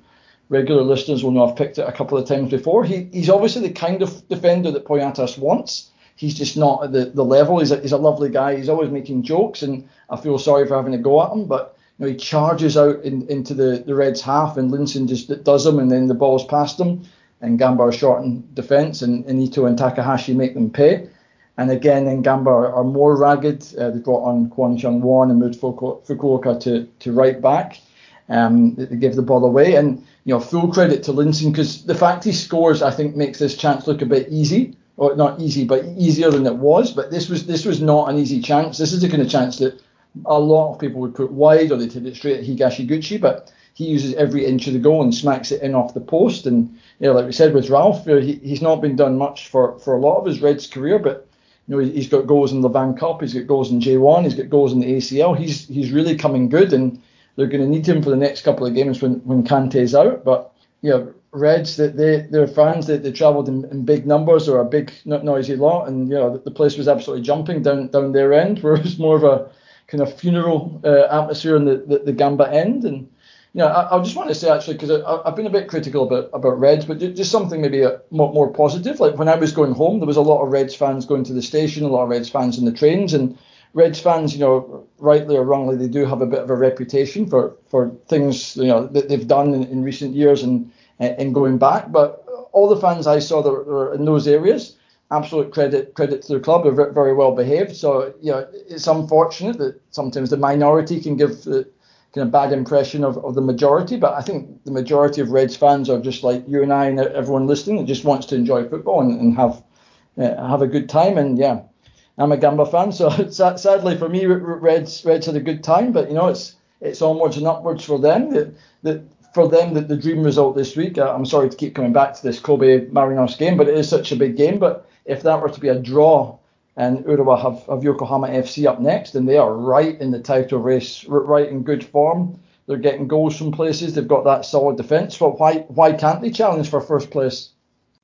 regular listeners will know I've picked it a couple of times before. He, he's obviously the kind of defender that Poyatos wants. He's just not at the, the level. He's a, he's a lovely guy. He's always making jokes, and I feel sorry for having to go at him. But you know, he charges out in, into the, the Reds half, and Linssen just does him, and then the ball's past him and Gamba are short in defence, and, and Ito and Takahashi make them pay. And again, in Gamba are, are more ragged. Uh, they brought on Kwon Kyung-won and moved Fukuoka to, to right back. Um, they, they give the ball away, and you know, full credit to Linssen because the fact he scores, I think, makes this chance look a bit easy, or not easy, but easier than it was. But this was this was not an easy chance. This is the kind of chance that a lot of people would put wide, or they take it straight at Higashiguchi, but he uses every inch of the goal and smacks it in off the post. And you know, like we said with Ralph, he, he's not been done much for, for a lot of his Reds career, but you know, he's got goals in the Van Cup, he's got goals in J1, he's got goals in the ACL. He's he's really coming good, and they're going to need him for the next couple of games when when Kante's out. But you know, Reds that they their fans that they, they travelled in, in, big numbers or a big noisy lot, and you know the, the place was absolutely jumping down down their end, [laughs] where it was more of a kind of funeral uh, atmosphere in the, the, the Gamba end, and you know, I, I just want to say actually because I've been a bit critical about about Reds, but just something maybe a, more, more positive. Like when I was going home, there was a lot of Reds fans going to the station, a lot of Reds fans in the trains, and Reds fans, you know, rightly or wrongly, they do have a bit of a reputation for for things you know that they've done in, in recent years and and going back. But all the fans I saw that were in those areas, absolute credit credit to the club. They're very well behaved. So you know, it's unfortunate that sometimes the minority can give the kind of bad impression of, of the majority. But I think the majority of Reds fans are just like you and I and everyone listening that just wants to enjoy football and, and have uh, have a good time. And yeah, I'm a Gamba fan, so [laughs] sadly for me, Reds Reds had a good time. But you know, it's it's onwards and upwards for them. That, that for them, that the dream result this week. I'm sorry to keep coming back to this Kobe Marinos game, but it is such a big game. But if that were to be a draw and Urawa have, have Yokohama FC up next, and they are right in the title race, right in good form. They're getting goals from places. They've got that solid defence. But why why can't they challenge for first place?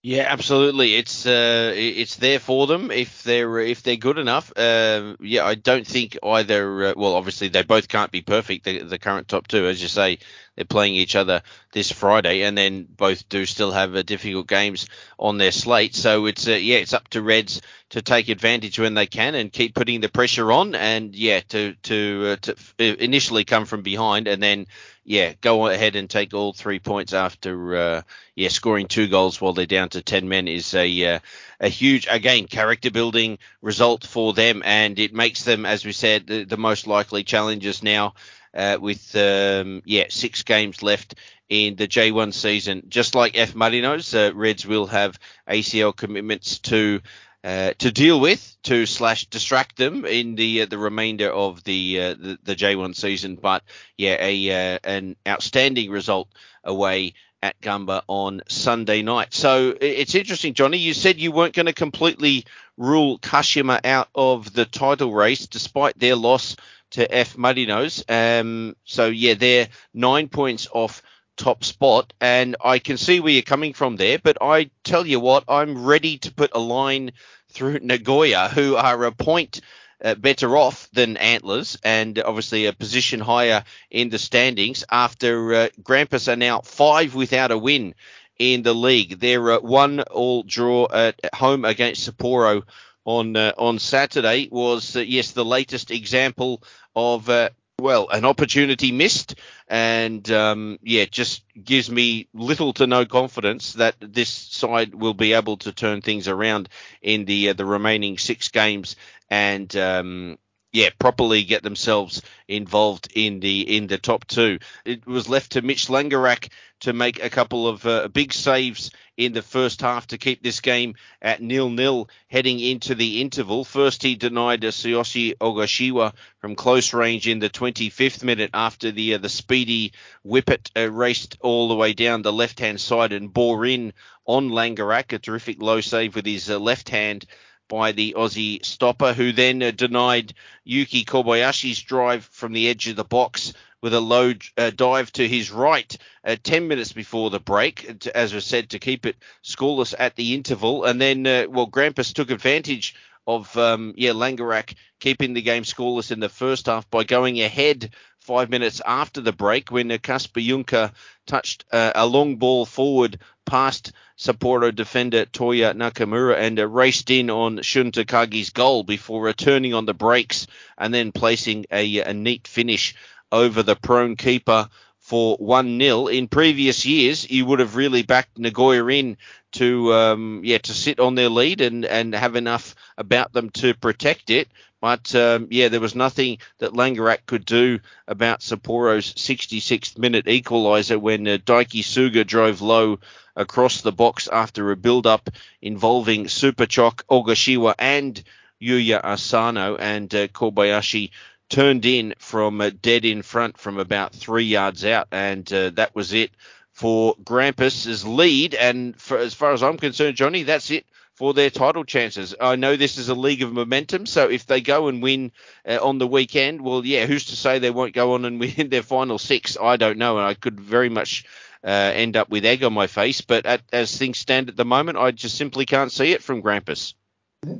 Yeah, absolutely. It's uh, it's there for them if they're if they're good enough. Uh, yeah, I don't think either. Uh, well, obviously they both can't be perfect. The, the current top two, as you say, they're playing each other this Friday, and then both do still have uh, difficult games on their slate. So it's uh, yeah, it's up to Reds to take advantage when they can and keep putting the pressure on, and yeah, to to uh, to initially come from behind and then yeah, go ahead and take all three points after uh, yeah scoring two goals while they're down to ten men is a uh, a huge again character building result for them, and it makes them, as we said, the, the most likely challengers now uh, with um, yeah six games left in the J1 season. Just like F Marinos, uh, Reds will have ACL commitments to. Uh, to deal with to slash distract them in the uh, the remainder of the, uh, the, the J1 season. But yeah, a uh, an outstanding result away at Gamba on Sunday night. So it's interesting, Johnny. You said you weren't going to completely rule Kashima out of the title race despite their loss to F Marinos. Um, so yeah, they're nine points off top spot, and I can see where you're coming from there. But I tell you what, I'm ready to put a line through Nagoya, who are a point. Uh, better off than Antlers, and obviously a position higher in the standings. After uh, Grampus are now five without a win in the league, they're uh, one all draw at home against Sapporo on uh, on Saturday was uh, yes the latest example of uh, well an opportunity missed. And um, yeah just gives me little to no confidence that this side will be able to turn things around in the uh, the remaining six games. And um, yeah, properly get themselves involved in the in the top two. It was left to Mitch Langerak to make a couple of uh, big saves in the first half to keep this game at nil nil heading into the interval. First, he denied Tsuyoshi Ogashiwa from close range in the 25th minute after the uh, the speedy whippet uh, raced all the way down the left hand side and bore in on Langerak, a terrific low save with his uh, left hand by the Aussie stopper, who then uh, denied Yuki Kobayashi's drive from the edge of the box with a low uh, dive to his right uh, 10 minutes before the break, to, as I said, to keep it scoreless at the interval. And then, uh, well, Grampus took advantage of, um, yeah, Langerak keeping the game scoreless in the first half by going ahead five minutes after the break when Kasper Junker touched uh, a long ball forward past Sapporo defender Toya Nakamura and uh, raced in on Shun Takagi's goal before returning on the brakes and then placing a, a neat finish over the prone keeper for 1 0. In previous years, you would have really backed Nagoya in to um, yeah to sit on their lead and, and have enough about them to protect it. But um, yeah, there was nothing that Langerak could do about Sapporo's 66th minute equaliser when uh, Daiki Suga drove low across the box after a build-up involving Supachok, Ogashiwa, and Yuya Asano, and uh, Kobayashi turned in from uh, dead in front from about three yards out, and uh, that was it for Grampus's lead. And for, as far as I'm concerned, Johnny, that's it for their title chances. I know this is a league of momentum, so if they go and win uh, on the weekend, well, yeah, who's to say they won't go on and [laughs] win their final six? I don't know, and I could very much uh, end up with egg on my face. But at, as things stand at the moment, I just simply can't see it from Grampus.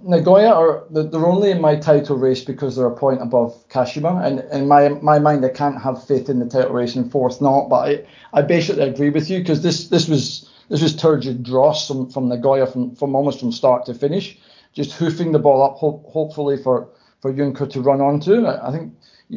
Nagoya are they're only in my title race because they're a point above Kashima, and in my my mind, I can't have faith in the title race in fourth not. But I, I basically agree with you because this this was this was turgid dross from, from Nagoya from, from almost from start to finish, just hoofing the ball up, ho- hopefully for, for Junker to run onto. I, I think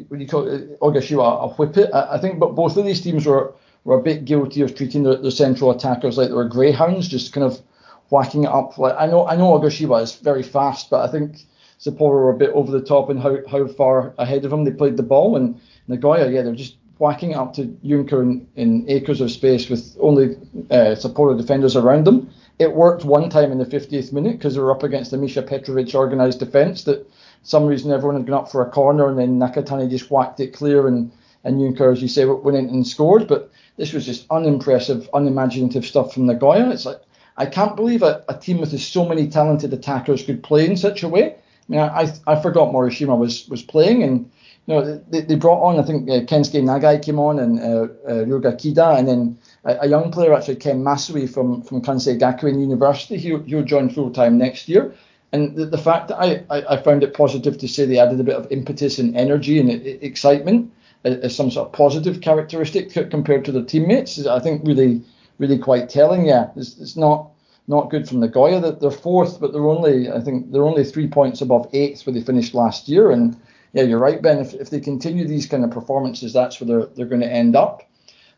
when you call Ogashiwa a whip it, I, I, think but both of these teams were, were a bit guilty of treating the, the central attackers like they were greyhounds, just kind of whacking it up. Like I know I know Ogashiwa is very fast, but I think Sapporo were a bit over the top in how, how far ahead of him they played the ball, and Nagoya, yeah, they're just whacking it up to Junker in, in acres of space with only uh, Sapporo defenders around them. It worked one time in the 50th minute because they were up against the Misha Petrovic organised defence that some reason everyone had gone up for a corner and then Nakatani just whacked it clear and and Junker, as you say, went in and scored. But this was just unimpressive, unimaginative stuff from Nagoya. It's like I can't believe a, a team with so many talented attackers could play in such a way. I mean, I, I forgot Morishima was was playing, and you know they, they brought on I think uh, Kensuke Nagai came on and uh, uh, Ryuga Kida, and then a, a, young player actually Ken Masui from from Kansei Gakuen University. He he'll join full time next year. And the, the fact that I, I, I, found it positive to say they added a bit of impetus and energy and excitement as some sort of positive characteristic compared to their teammates I think really really quite telling. Yeah, it's, it's not not good from Nagoya that they're fourth, but they're only I think they're only three points above eighth where they finished last year. And yeah, you're right, Ben. If, if they continue these kind of performances, that's where they're they're going to end up.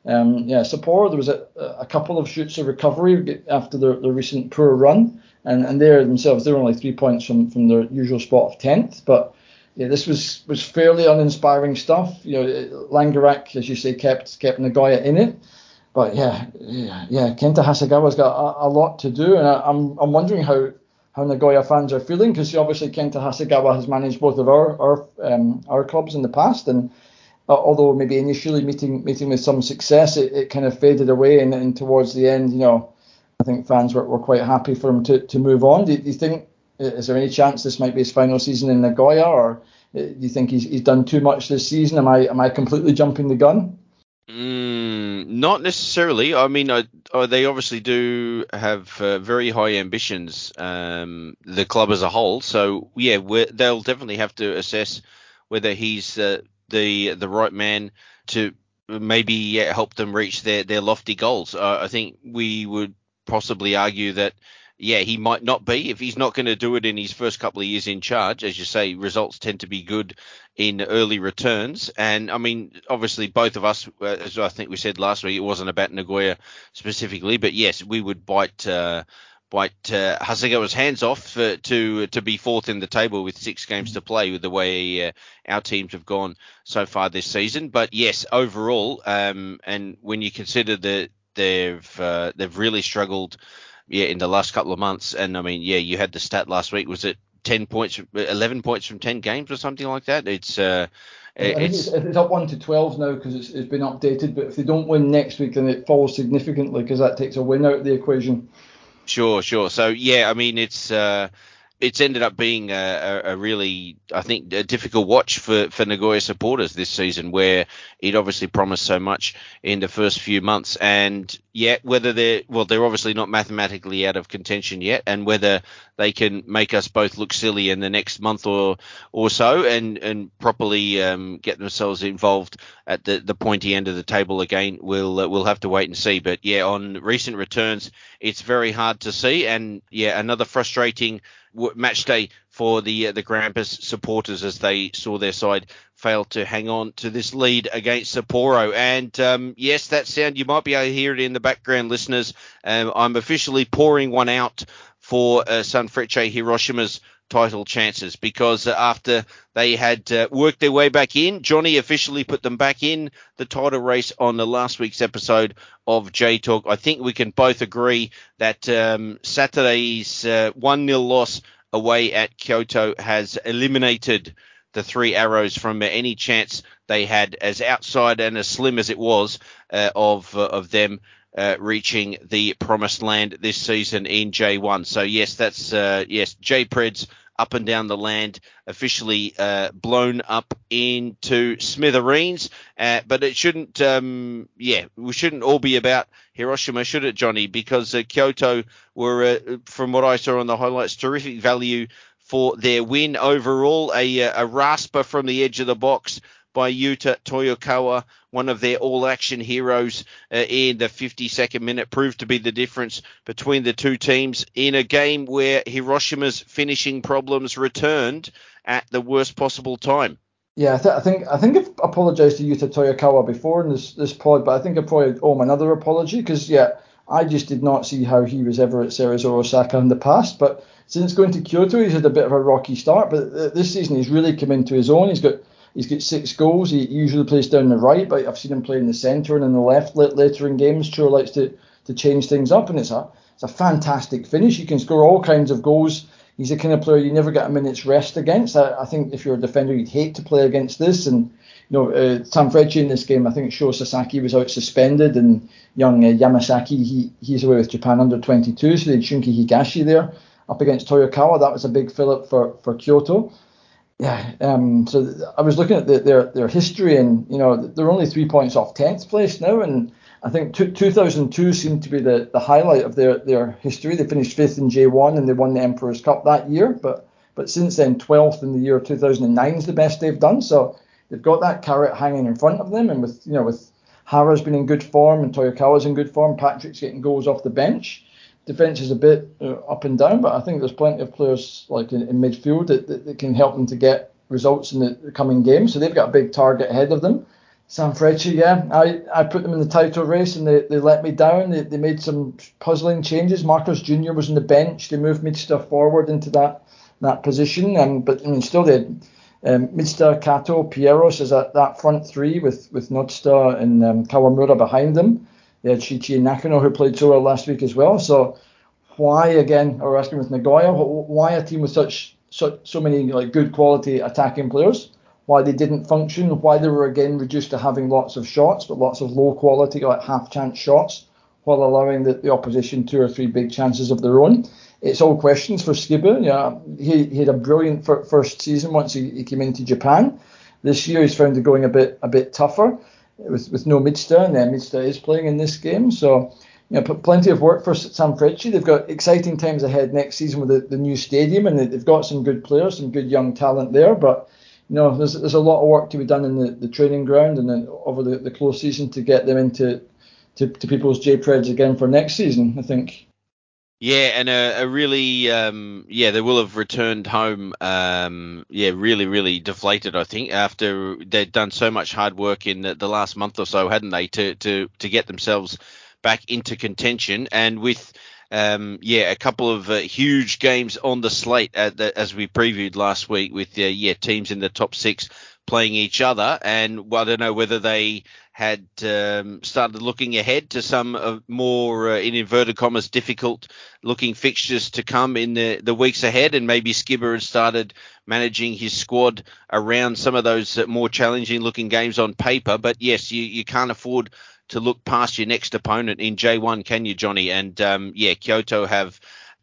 Um, yeah, Sapporo, there was a, a couple of shoots of recovery after their, their recent poor run, and and they are themselves they're only three points from from their usual spot of tenth, but yeah, this was was fairly uninspiring stuff. You know, Langerak, as you say, kept kept Nagoya in it, but yeah, yeah, yeah Kenta Hasegawa's got a, a lot to do, and I, am I'm, I'm wondering how how Nagoya fans are feeling because obviously Kenta Hasegawa has managed both of our our um, our clubs in the past, and uh, although maybe initially meeting meeting with some success, it, it kind of faded away, and, and towards the end, you know, I think fans were, were quite happy for him to, to move on. Do, do you think is there any chance this might be his final season in Nagoya, or uh, do you think he's, he's done too much this season? Am I am I completely jumping the gun? Mm, not necessarily. I mean, I, oh, they obviously do have uh, very high ambitions, um, the club as a whole. So yeah, they'll definitely have to assess whether he's uh, the the right man to maybe help them reach their their lofty goals. Uh, I think we would possibly argue that yeah, he might not be if he's not going to do it in his first couple of years in charge. As you say, results tend to be good in early returns. And I mean, obviously, both of us, uh, as I think we said last week, it wasn't about Nagoya specifically, but yes, we would bite. Uh, bite uh, Hasegawa's hands off uh, to to be fourth in the table with six games to play with the way uh, our teams have gone so far this season. But yes, overall, um, and when you consider that they've uh, they've really struggled yeah, in the last couple of months. And I mean, yeah, you had the stat last week. Was it 10 points, 11 points from 10 games or something like that? It's, uh, it's, it's, up one to 12 now because it's, it's been updated. But if they don't win next week, then it falls significantly because that takes a win out of the equation. Sure, sure. So yeah, I mean, it's, uh, it's ended up being a, a, really, I think, a difficult watch for, for Nagoya supporters this season, where it obviously promised so much in the first few months. And yet, whether they're, well, they're obviously not mathematically out of contention yet, and whether they can make us both look silly in the next month or or so, and and properly um, get themselves involved at the, the pointy end of the table again, we'll uh, we'll have to wait and see. But yeah, on recent returns, it's very hard to see, and yeah, another frustrating match day for the uh, the Grampus supporters as they saw their side fail to hang on to this lead against Sapporo. And um, yes, that sound you might be able to hear it in the background, listeners. Um, I'm officially pouring one out for uh, Sanfrecce Hiroshima's title chances because after they had uh, worked their way back in, Johnny officially put them back in the title race on the last week's episode of J Talk. I think we can both agree that um, Saturday's uh, 1 0 loss away at Kyoto has eliminated the three arrows from any chance they had, as outside and as slim as it was, uh, of uh, of them uh, reaching the promised land this season in J1. So yes, that's uh, yes, J Preds up and down the land, officially uh, blown up into smithereens. Uh, but it shouldn't, um, yeah, we shouldn't all be about Hiroshima, should it, Johnny? Because uh, Kyoto were, uh, from what I saw on the highlights, terrific value for their win overall. A, a rasper from the edge of the box by Yuta Toyokawa, one of their all action heroes uh, in the 52nd minute, proved to be the difference between the two teams in a game where Hiroshima's finishing problems returned at the worst possible time. Yeah, I, th- I think I think I've apologised to Yuta Toyokawa before in this this pod, but I think I probably owe him another apology because yeah, I just did not see how he was ever at Cerezo Osaka in the past, but since going to Kyoto, he's had a bit of a rocky start, but uh, this season he's really come into his own. He's got He's got six goals. He usually plays down the right, but I've seen him play in the centre and in the left later in games. Sure likes to, to change things up, and it's a it's a fantastic finish. He can score all kinds of goals. he's the kind of player you never get a minute's rest against. I, I think if you're a defender, you'd hate to play against this. And you know, uh, Sanfrecce in this game, I think Sho Sasaki was out suspended, and young uh, Yamasaki, he he's away with Japan under 22, so they had Shunki Higashi there up against Toyokawa. That was a big fillip for for Kyoto. Yeah, um, so I was looking at the, their their history, and you know they're only three points off tenth place now, and I think t- 2002 seemed to be the, the highlight of their, their history. They finished fifth in J1 and they won the Emperor's Cup that year, but but since then 12th in the year 2009 is the best they've done. So they've got that carrot hanging in front of them, and with you know with Hara's been in good form and Toyokawa's in good form, Patrick's getting goals off the bench. Defense is a bit uh, up and down, but I think there's plenty of players like in, in midfield that, that, that, can help them to get results in the, coming games. So they've got a big target ahead of them. Sanfrecce, yeah, I, I put them in the title race and they, they let me down. They, they made some puzzling changes. Marcos Jr. was on the bench. They moved Mitsuta forward into that that position, and but I mean still they um, Mitsuta, Kato, Pieros is at that front three with with Notsuta and um, Kawamura behind them. They had Shichi Nakano who played so well last week as well. So why again? Or asking with Nagoya, why a team with such so so many like good quality attacking players? why they didn't function, why they were again reduced to having lots of shots, but lots of low quality, like half chance shots, while allowing the, the opposition two or three big chances of their own. It's all questions for Skibbe. Yeah, he, he had a brilliant first season once he, he came into Japan. This year he's found it going a bit a bit tougher with with no Mitsuta, and then Mitsuta is playing in this game. So you know, plenty of work for Sanfrecce. They've got exciting times ahead next season with the, the new stadium, and they've got some good players, some good young talent there. But you know, there's there's a lot of work to be done in the, the training ground and then over the, the close season to get them into to, to people's J Preds again for next season. I think. Yeah, and a, a really, um, yeah, they will have returned home, um, yeah, really, really deflated. I think after they'd done so much hard work in the, the last month or so, hadn't they, to to to get themselves back into contention, and with um, yeah, a couple of uh, huge games on the slate the, as we previewed last week with uh, yeah teams in the top six playing each other, and well, I don't know whether they had um, started looking ahead to some uh, more uh, in inverted commas difficult looking fixtures to come in the, the weeks ahead, and maybe Skibbe had started managing his squad around some of those uh, more challenging looking games on paper. But yes, you, you can't afford to look past your next opponent in J1, can you, Johnny? And um, yeah, Kyoto have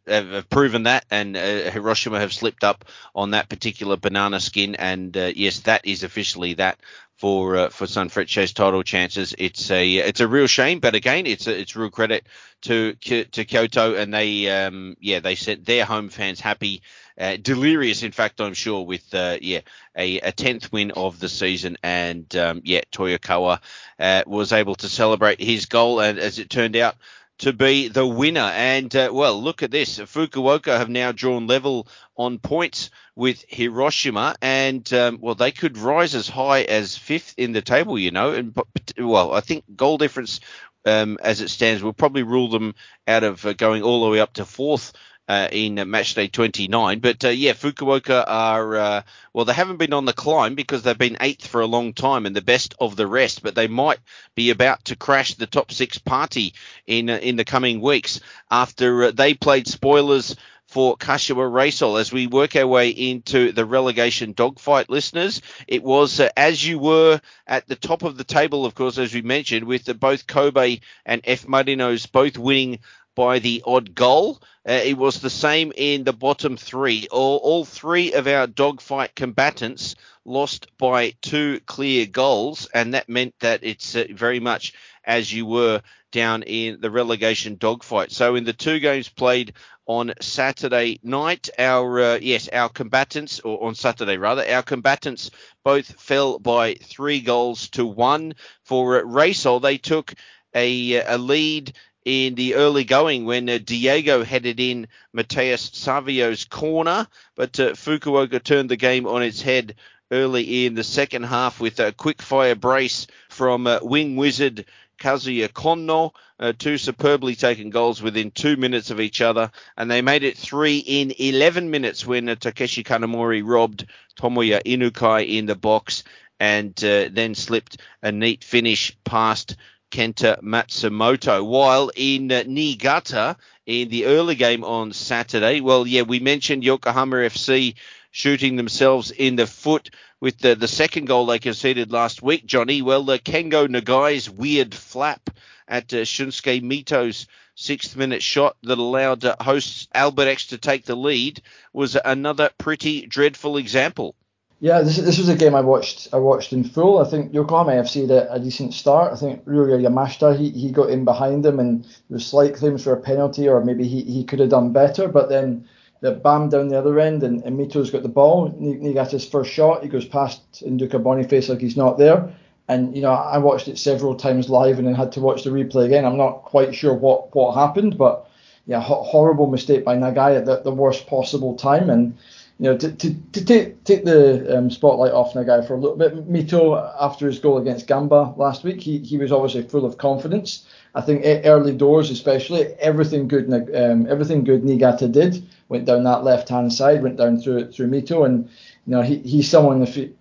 have proven that, and uh, Hiroshima have slipped up on that particular banana skin. And uh, yes, that is officially that for uh, for Sanfrecce's title chances. It's a it's a real shame, but again, it's a, it's real credit to to Kyoto, and they um, yeah they sent their home fans happy uh, delirious, in fact, I'm sure, with uh, yeah a, a, tenth win of the season, and um, yeah Toyokawa uh, was able to celebrate his goal, and as it turned out to be the winner. And uh, well, look at this: Fukuoka have now drawn level on points with Hiroshima, and um, well, they could rise as high as fifth in the table, you know. And well, I think goal difference. Um, as it stands, will probably rule them out of uh, going all the way up to fourth uh, in uh, matchday 29. But uh, yeah, Fukuoka are uh, well, they haven't been on the climb because they've been eighth for a long time and the best of the rest. But they might be about to crash the top six party in uh, in the coming weeks after uh, they played spoilers. For Kashiwa Reysol, as we work our way into the relegation dogfight, listeners, it was as you were at the top of the table, of course, as we mentioned, with both Kobe and F Marinos both winning by the odd goal. Uh, it was the same in the bottom three. All, all three of our dogfight combatants lost by two clear goals, and that meant that it's uh, very much as you were down in the relegation dogfight. So in the two games played on Saturday night, our uh, yes, our combatants, or on Saturday rather, our combatants both fell by three goals to one. For uh, Reysol, they took a, a lead in the early going when uh, Diego headed in Matheus Sávio's corner, but uh, Fukuoka turned the game on its head early in the second half with a quick fire brace from uh, wing wizard Kazuya Konno, uh, two superbly taken goals within two minutes of each other, and they made it three in 11 minutes when uh, Takeshi Kanamori robbed Tomoya Inukai in the box and uh, then slipped a neat finish past Kenta Matsumoto. While in uh, Niigata, in the early game on Saturday. Well, yeah, we mentioned Yokohama FC shooting themselves in the foot with the, the second goal they conceded last week, Johnny. Well, the Kengo Nagai's weird flap at uh, Shunsuke Mito's sixth minute shot that allowed uh, hosts Albirex to take the lead was another pretty dreadful example. Yeah, this, this was a game I watched I watched in full. I think Yokohama FC had a, a decent start. I think Ryuya Yamashita he, he got in behind them and there was slight claims for a penalty or maybe he, he could have done better. But then the bam down the other end and, and Mito's got the ball. He, he got his first shot. He goes past Nduka Boniface like he's not there. And you know I watched it several times live and then had to watch the replay again. I'm not quite sure what what happened, but yeah, ho- horrible mistake by Nagai at the, the worst possible time and you know, to, to, to take take the um, spotlight off Nagai for a little bit. Mito, after his goal against Gamba last week, he, he was obviously full of confidence. I think early doors, especially, everything good, um, everything good Niigata did went down that left hand side, went down through through Mito, and you know he, he's someone if you,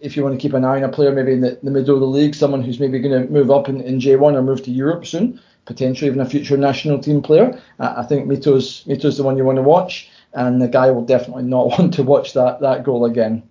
if you want to keep an eye on a player maybe in the, the middle of the league, someone who's maybe going to move up in, in J1 or move to Europe soon, potentially even a future national team player. Uh, I think Mito's Mito's the one you want to watch and the guy will definitely not [laughs] want to watch that that goal again.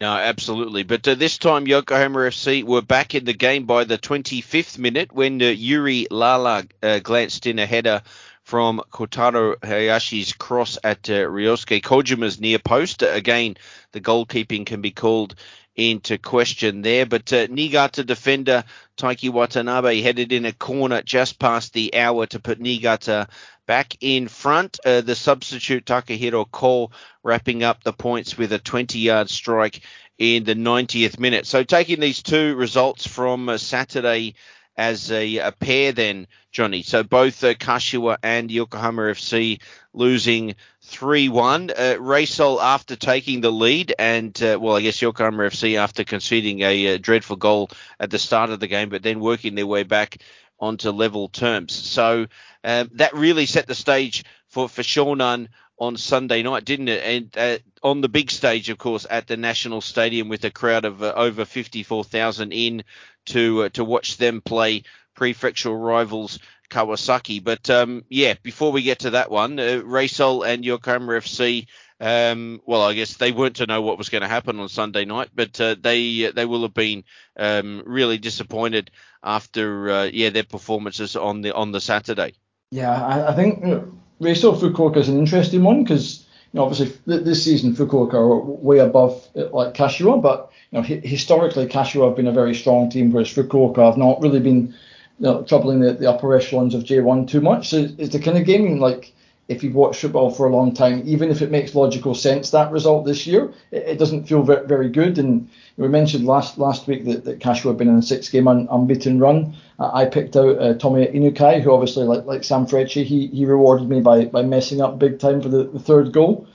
No, absolutely. But uh, this time, Yokohama FC were back in the game by the 25th minute when uh, Yuri Lara uh, glanced in a header from Kotaro Hayashi's cross at uh, Ryosuke Kojima's near post. Again, the goalkeeping can be called into question there. But uh, Niigata defender Taiki Watanabe headed in a corner just past the hour to put Niigata back in front. Uh, the substitute Takahiro Ko wrapping up the points with a 20 yard strike in the 90th minute. So taking these two results from uh, Saturday as a, a, pair then, Johnny. So both uh, Kashiwa and Yokohama FC losing 3-1. Uh, after taking the lead and, uh, well, I guess Yokohama FC after conceding a, a, uh, dreadful goal at the start of the game, but then working their way back onto level terms. So um, that really set the stage for, for Shonan on Sunday night, didn't it? And uh, on the big stage, of course, at the National Stadium with a crowd of uh, over 54,000 in to uh, to watch them play prefectural rivals Kawasaki. But um, yeah, before we get to that one, uh, Reysol and Yokohama FC. Um, well, I guess they weren't to know what was going to happen on Sunday night, but uh, they they will have been um, really disappointed after uh, yeah their performances on the on the Saturday. Yeah, I, I think you know, Fukuoka is an interesting one because you know, obviously this season Fukuoka are way above uh, like Kashiwa, but you know historically Kashiwa have been a very strong team, whereas Fukuoka have not really been you know, troubling the, the upper echelons of J1 too much. So it's the kind of game like if you've watched football for a long time, even if it makes logical sense that result this year, it, it doesn't feel very, very good. And we mentioned last last week that, that Kashiwa have been in a six game un, unbeaten run. Uh, I picked out uh, Tommy Inukai, who obviously like like Sam Frecci, he he rewarded me by by messing up big time for the, the third goal.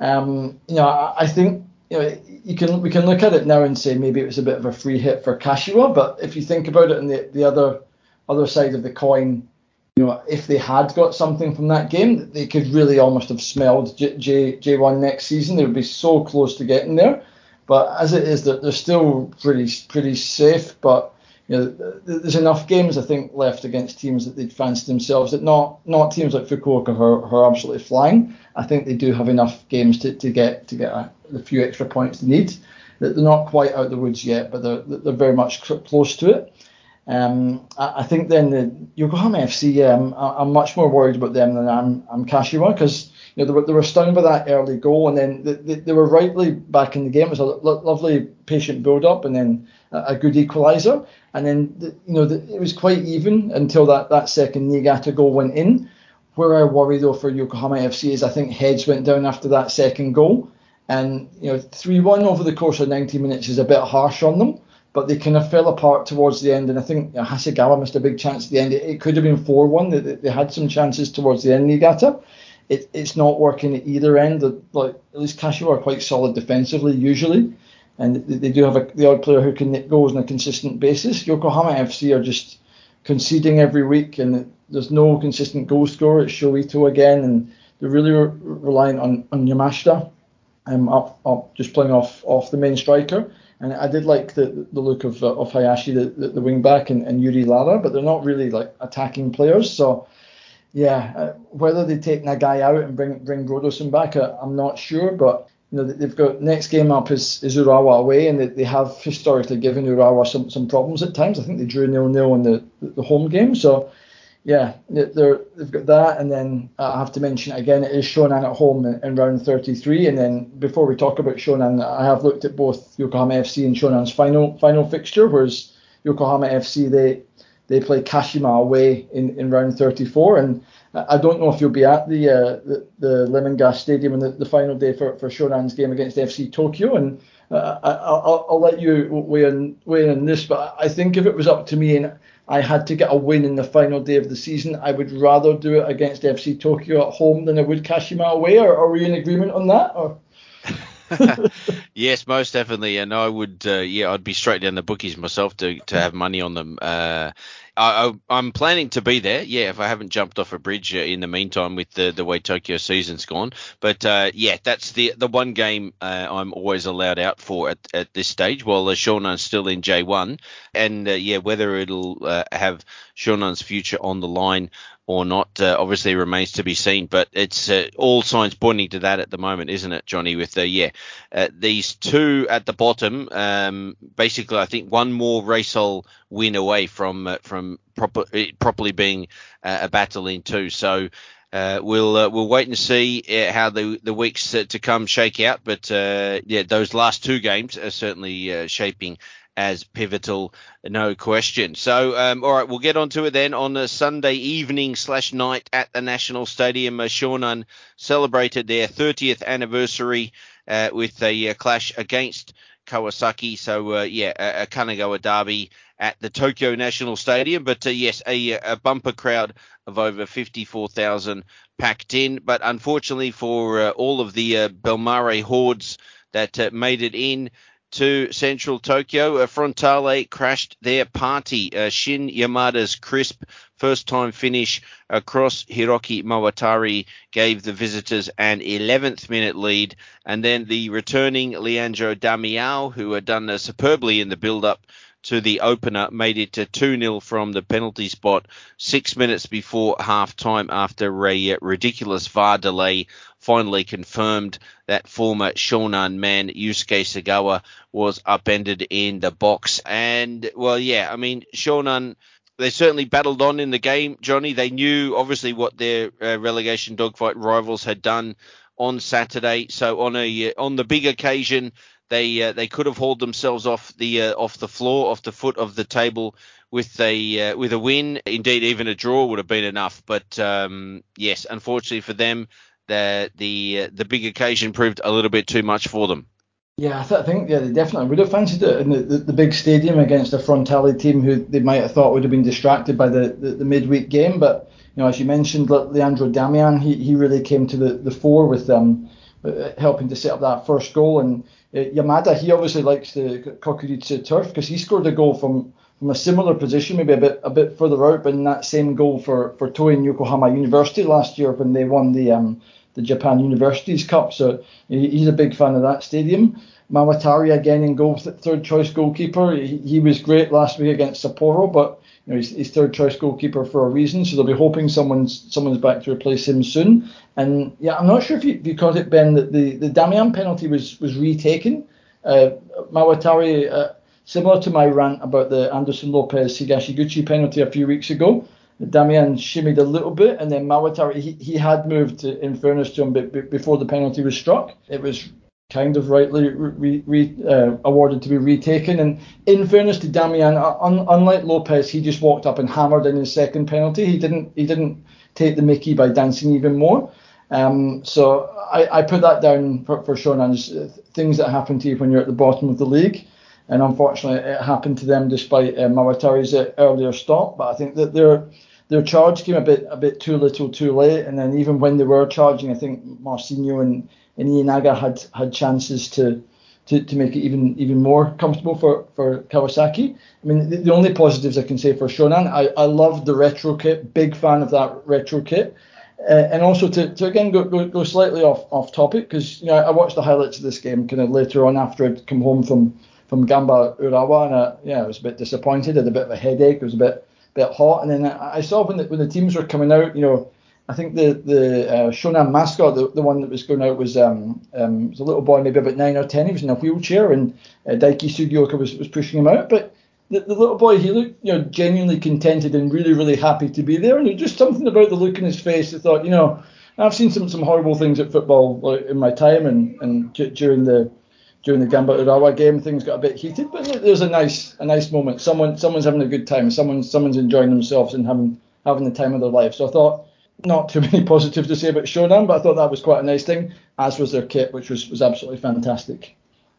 Um, you know, I, I think you know, you can we can look at it now and say maybe it was a bit of a free hit for Kashiwa, but if you think about it on the, the other other side of the coin, you know, if they had got something from that game, they could really almost have smelled J, J, J1 next season. They would be so close to getting there. But as it is, that they're still pretty pretty safe. But you know, there's enough games I think left against teams that they'd fancy themselves. That not not teams like Fukuoka who are, who are absolutely flying. I think they do have enough games to, to get to get a, the few extra points they need. That they're not quite out of the woods yet, but they're they're very much close to it. Um, I, I, think then the Yokohama FC, um, I, am much more worried about them than I'm, I'm Kashiwa because you know they were, they were stung by that early goal and then they, they, they were rightly back in the game. It was a lo- lovely patient build up and then a, a good equaliser and then the, you know the, it was quite even until that, that second Niigata goal went in. Where I worry though for Yokohama FC is I think heads went down after that second goal and you know 3-1 over the course of 90 minutes is a bit harsh on them but they kind of fell apart towards the end. And I think you know, Hasegawa missed a big chance at the end. It, it could have been 4 1. They, they, had some chances towards the end, Niigata. It, it's not working at either end. Like At least Kashiwa are quite solid defensively, usually. And they, they do have a, the odd player who can goals on a consistent basis. Yokohama FC are just conceding every week, and there's no consistent goal scorer. It's Sho Ito again, and they're really re- relying on, on Yamashita um, up, up, just playing off, off the main striker. And I did like the the look of of Hayashi, the, the, the wing back, and, and Yuri Lara, but they're not really like attacking players. So yeah, uh, whether they take Nagai out and bring bring Brodersen back, uh, I'm not sure. But you know they've got next game up is, is Urawa away, and they, they have historically given Urawa some, some problems at times. I think they drew nil nil in the the home game, so yeah, they're, they've got that, and then I have to mention again, it is Shonan at home in, in, round 33. And then before we talk about Shonan, I have looked at both Yokohama FC and Shonan's final final fixture, whereas Yokohama FC they they play Kashima away in, in round 34, and I don't know if you'll be at the uh, the, the Lemon Gas Stadium on the, the final day for, for Shonan's game against FC Tokyo, and uh, I, will I'll let you weigh in, weigh in on this, but I think if it was up to me and I had to get a win in the final day of the season, I would rather do it against FC Tokyo at home than I would Kashima away. Or are we in agreement on that? Or? Yes, most definitely, and I would, uh, yeah, I'd be straight down the bookies myself to to have money on them. Uh, I, am planning to be there. Yeah, if I haven't jumped off a bridge uh, in the meantime with the the way Tokyo season's gone. But uh, yeah, that's the the one game uh, I'm always allowed out for at, at this stage. While uh, Shonan's still in J1, and uh, yeah, whether it'll uh, have Shonan's future on the line or not uh, obviously remains to be seen. But it's uh, all signs pointing to that at the moment, isn't it, Johnny? With the yeah, uh, these two at the bottom, um, basically, I think one more Reysol win away from uh, from proper, properly being uh, a battle in two. So. Uh, we'll we'll wait and see uh, how the the weeks to come shake out, but yeah, those last two games are certainly shaping as pivotal, no question. So, um, all right, we'll get on to it then. On the Sunday evening slash night at the National Stadium, uh, celebrated their 30th anniversary uh, with a uh, clash against Kawasaki. So, uh, yeah, a, a, Kanagawa derby at the Tokyo National Stadium. But uh, yes, a, a, bumper crowd of over 54,000 packed in. But unfortunately for uh, all of the uh, Bellmare hordes that made it in, to central Tokyo. Uh, Frontale crashed their party. Uh, Shin Yamada's crisp first time finish across Hiroki Mawatari gave the visitors an 11th minute lead. And then the returning Leandro Damiao, who had done superbly in the build up to the opener, made it to 2 0 from the penalty spot six minutes before half time after a ridiculous VAR delay finally confirmed that former Shonan man Yusuke Sagawa was upended in the box. And, well, yeah, I mean, Shonan they certainly battled on in the game, Johnny. They knew obviously what their uh, relegation dogfight rivals had done on Saturday. So on a uh, on the big occasion, they uh, they could have hauled themselves off the uh, off the floor, off the foot of the table with a uh, with a win. Indeed, even a draw would have been enough. But um, yes, unfortunately for them, the the uh, the big occasion proved a little bit too much for them. Yeah, I, th- I think yeah they definitely would have fancied it in the, the, the, big stadium against a Frontale team who they might have thought would have been distracted by the, the, the midweek game. But you know, as you mentioned, Leandro Damiao, he, he really came to the, the fore with them, uh, helping to set up that first goal and Yamada, he obviously likes the Kokuritsu turf because he scored a goal from, from a similar position, maybe a bit a bit further out, but in that same goal for for Toin Yokohama University last year when they won the um, the Japan Universities Cup. So he's a big fan of that stadium. Mawatari again in goal, third choice goalkeeper. He, he was great last week against Sapporo, but you know, he's, he's, third choice goalkeeper for a reason, so they'll be hoping someone's someone's back to replace him soon. And yeah, I'm not sure if you, if you caught it, Ben, that the, the Damiao penalty was was retaken. Uh, Mawatari, uh, similar to my rant about the Anderson Lopes Higashiguchi penalty a few weeks ago, Damiao shimmied a little bit, and then Mawatari he, he had moved, to, in fairness to him, before the penalty was struck. It was kind of rightly re, re, uh, awarded to be retaken. And in fairness to Damiao, un, unlike Lopes, he just walked up and hammered in his second penalty. He didn't he didn't take the Mickey by dancing even more. Um, so I, I put that down for, for Shonan's uh, things that happen to you when you're at the bottom of the league. And unfortunately, it happened to them despite uh, Mawatari's uh, earlier stop. But I think that their their charge came a bit a bit too little, too late. And then even when they were charging, I think Marcinho and and Ienaga had had chances to, to, to make it even even more comfortable for, for Kawasaki. I mean, the, the only positives I can say for Shonan, I, I love the retro kit, big fan of that retro kit. Uh, and also to, to again go, go, go slightly off off topic because you know I watched the highlights of this game kind of later on after I'd come home from from Gamba Urawa and I, yeah I was a bit disappointed, had a bit of a headache, it was a bit bit hot, and then I, I saw when the when the teams were coming out, you know I think the the uh, Shonan mascot, the, the one that was going out, was um, um was a little boy, maybe about nine or ten. He was in a wheelchair, and uh, Daiki Sugioka was, was pushing him out. But the, the little boy, he looked you know genuinely contented and really really happy to be there. And just something about the look in his face. I thought, you know, I've seen some some horrible things at football in my time, and and during the during the Gamba Urawa game, things got a bit heated. But there's a nice a nice moment. Someone someone's having a good time. Someone someone's enjoying themselves and having having the time of their life. So I thought not too [laughs] many positives to say about Shonan, but I thought that was quite a nice thing, as was their kit, which was, was absolutely fantastic.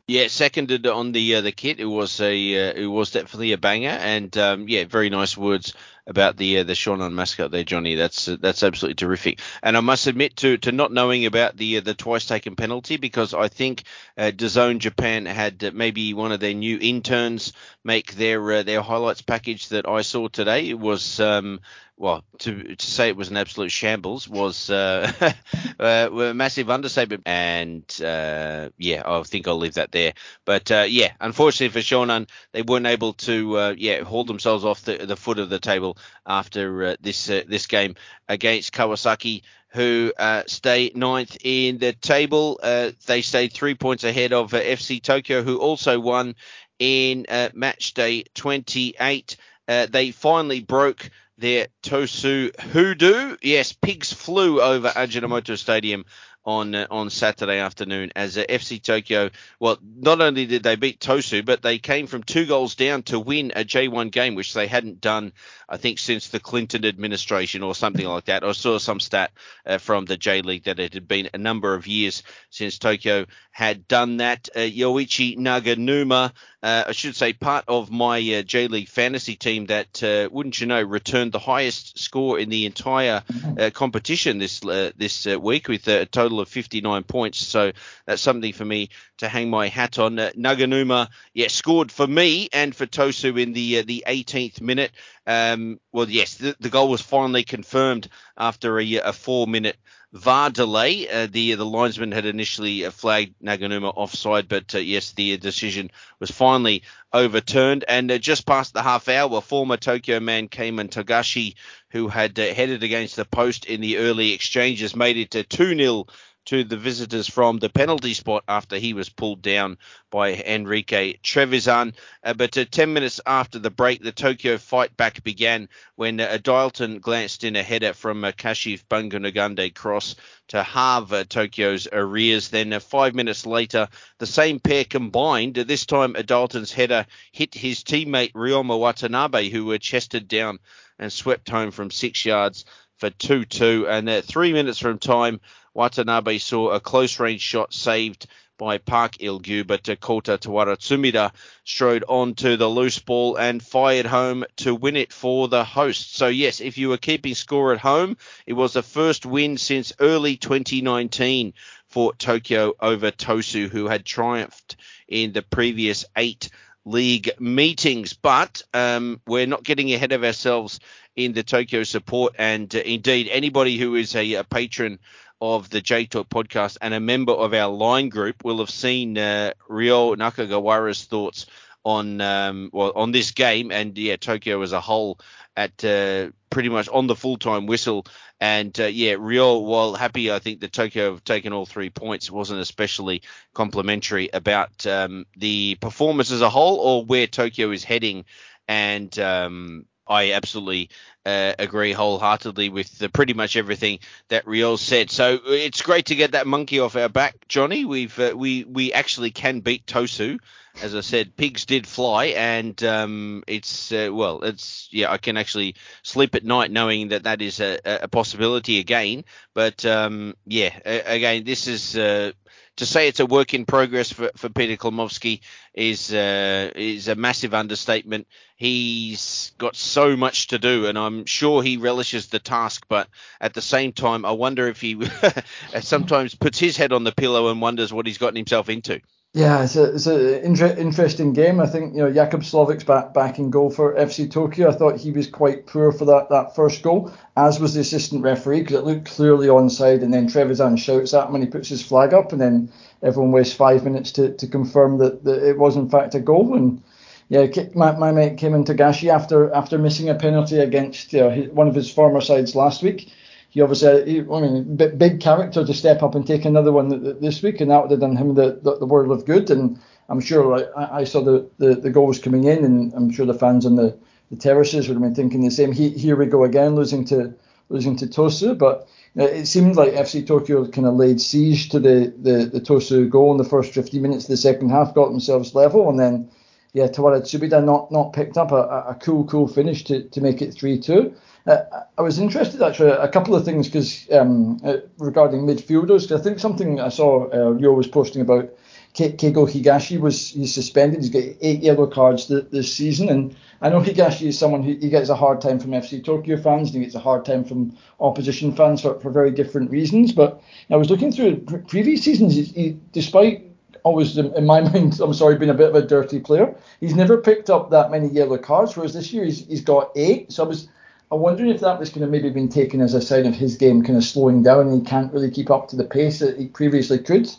Yeah, seconded on the uh, the kit. It was a uh, it was definitely a banger, and um, yeah, very nice words about the uh, the Shonan mascot there, Johnny. That's uh, that's absolutely terrific. And I must admit to to not knowing about the uh, the twice taken penalty because I think uh, DAZN Japan had uh, maybe one of their new interns make their uh, their highlights package that I saw today. Was um, well, to to say it was an absolute shambles was uh, [laughs] uh, a massive understatement. And uh, yeah, I think I'll leave that there. But uh, yeah, unfortunately for Shonan, they weren't able to uh, yeah hold themselves off the, the foot of the table after uh, this this game against Kawasaki. Who stay ninth in the table? they stayed three points ahead of FC Tokyo, who also won in match day 28. they finally broke their Tosu hoodoo. Yes, pigs flew over Ajinomoto Stadium on uh, on Saturday afternoon as uh, FC Tokyo. Well, not only did they beat Tosu, but they came from two goals down to win a J1 game, which they hadn't done, I think, since the Clinton administration or something like that. I saw some stat uh, from the J League that it had been a number of years since Tokyo had done that. Uh, Yoichi Naganuma, uh, I should say, part of my uh, J League fantasy team that, uh, wouldn't you know, returned the highest score in the entire uh, competition this uh, this week with a total of 59 points. So that's something for me to hang my hat on. Naganuma, yeah, scored for me and for Tosu in the the 18th minute. Um, well, yes, the, the, goal was finally confirmed after a, a four minute VAR delay. Uh, the the linesman had initially uh, flagged Naganuma offside, but uh, yes, the decision was finally overturned. And uh, just past the half hour, former Tokyo man Keimon Togashi, who had uh, headed against the post in the early exchanges, made it to 2 0 to the visitors from the penalty spot after he was pulled down by Enrique Trevisan. Uh, but uh, 10 minutes after the break, the Tokyo fight back began when uh, Dalton glanced in a header from uh, Kashif Bangunagande cross to halve uh, Tokyo's arrears. Then uh, five minutes later, the same pair combined. this time, Dalton's header hit his teammate Ryoma Watanabe, who were chested down and swept home from six yards for 2 2. And uh, three minutes from time, Watanabe saw a close range shot saved by Park Il-gyu, but Kota Tawara Tsumida strode onto the loose ball and fired home to win it for the host. So, yes, if you were keeping score at home, it was the first win since early 2019 for Tokyo over Tosu, who had triumphed in the previous eight league meetings. But um, we're not getting ahead of ourselves in the Tokyo support. And uh, indeed, anybody who is a, a patron of the J Talk podcast and a member of our line group will have seen uh, Ryo Nakagawara's thoughts on um, well on this game. And yeah Tokyo as a whole at uh, pretty much on the full time whistle. And uh, yeah Ryo while happy I think that Tokyo have taken all three points wasn't especially complimentary about um, the performance as a whole or where Tokyo is heading. And um, I absolutely uh, agree wholeheartedly with the, pretty much everything that Ryo said. So it's great to get that monkey off our back, Johnny. We've uh, we we actually can beat Tosu. As I said, pigs did fly, and um, it's uh, well, it's yeah, I can actually sleep at night knowing that that is a, a possibility again. But um, yeah, again, this is uh, to say it's a work in progress for, for Peter Cklamovski is uh, is a massive understatement. He's got so much to do, and I'm sure he relishes the task. But at the same time, I wonder if he [laughs] sometimes puts his head on the pillow and wonders what he's gotten himself into. Yeah, it's a it's an inter- interesting game. I think you know Jakub Słowik's back back in goal for FC Tokyo. I thought he was quite poor for that, that first goal, as was the assistant referee because it looked clearly onside. And then Trevisan shouts at him and he puts his flag up, and then everyone wastes five minutes to, to confirm that, that it was in fact a goal. And yeah, my, my mate Keimon Togashi after after missing a penalty against you know, one of his former sides last week he obviously, I mean, big character to step up and take another one this week, and that would have done him the, the, the world of good. And I'm sure I, I saw the, the, the, goals coming in, and I'm sure the fans on the, the terraces would have been thinking the same. He, here we go again, losing to losing to Tosu, but it seemed like FC Tokyo kind of laid siege to the, the, the Tosu goal in the first 15 minutes of the second half, got themselves level, and then yeah, Tawara Tsubida not not picked up a, a cool cool finish to, to make it 3-2. Uh, I was interested actually a couple of things because um, uh, regarding midfielders. I think something I saw uh, Ryo was posting about Keigo Higashi was he's suspended. He's got eight yellow cards th- this season, and I know Higashi is someone who he gets a hard time from FC Tokyo fans, and he gets a hard time from opposition fans for, for very different reasons. But I was looking through previous seasons. He, he, despite always in my [laughs] mind, I'm sorry, being a bit of a dirty player, he's never picked up that many yellow cards. Whereas this year he's, he's got eight. So I was I'm wondering if that was kind of maybe been taken as a sign of his game kind of slowing down and he can't really keep up to the pace that he previously could.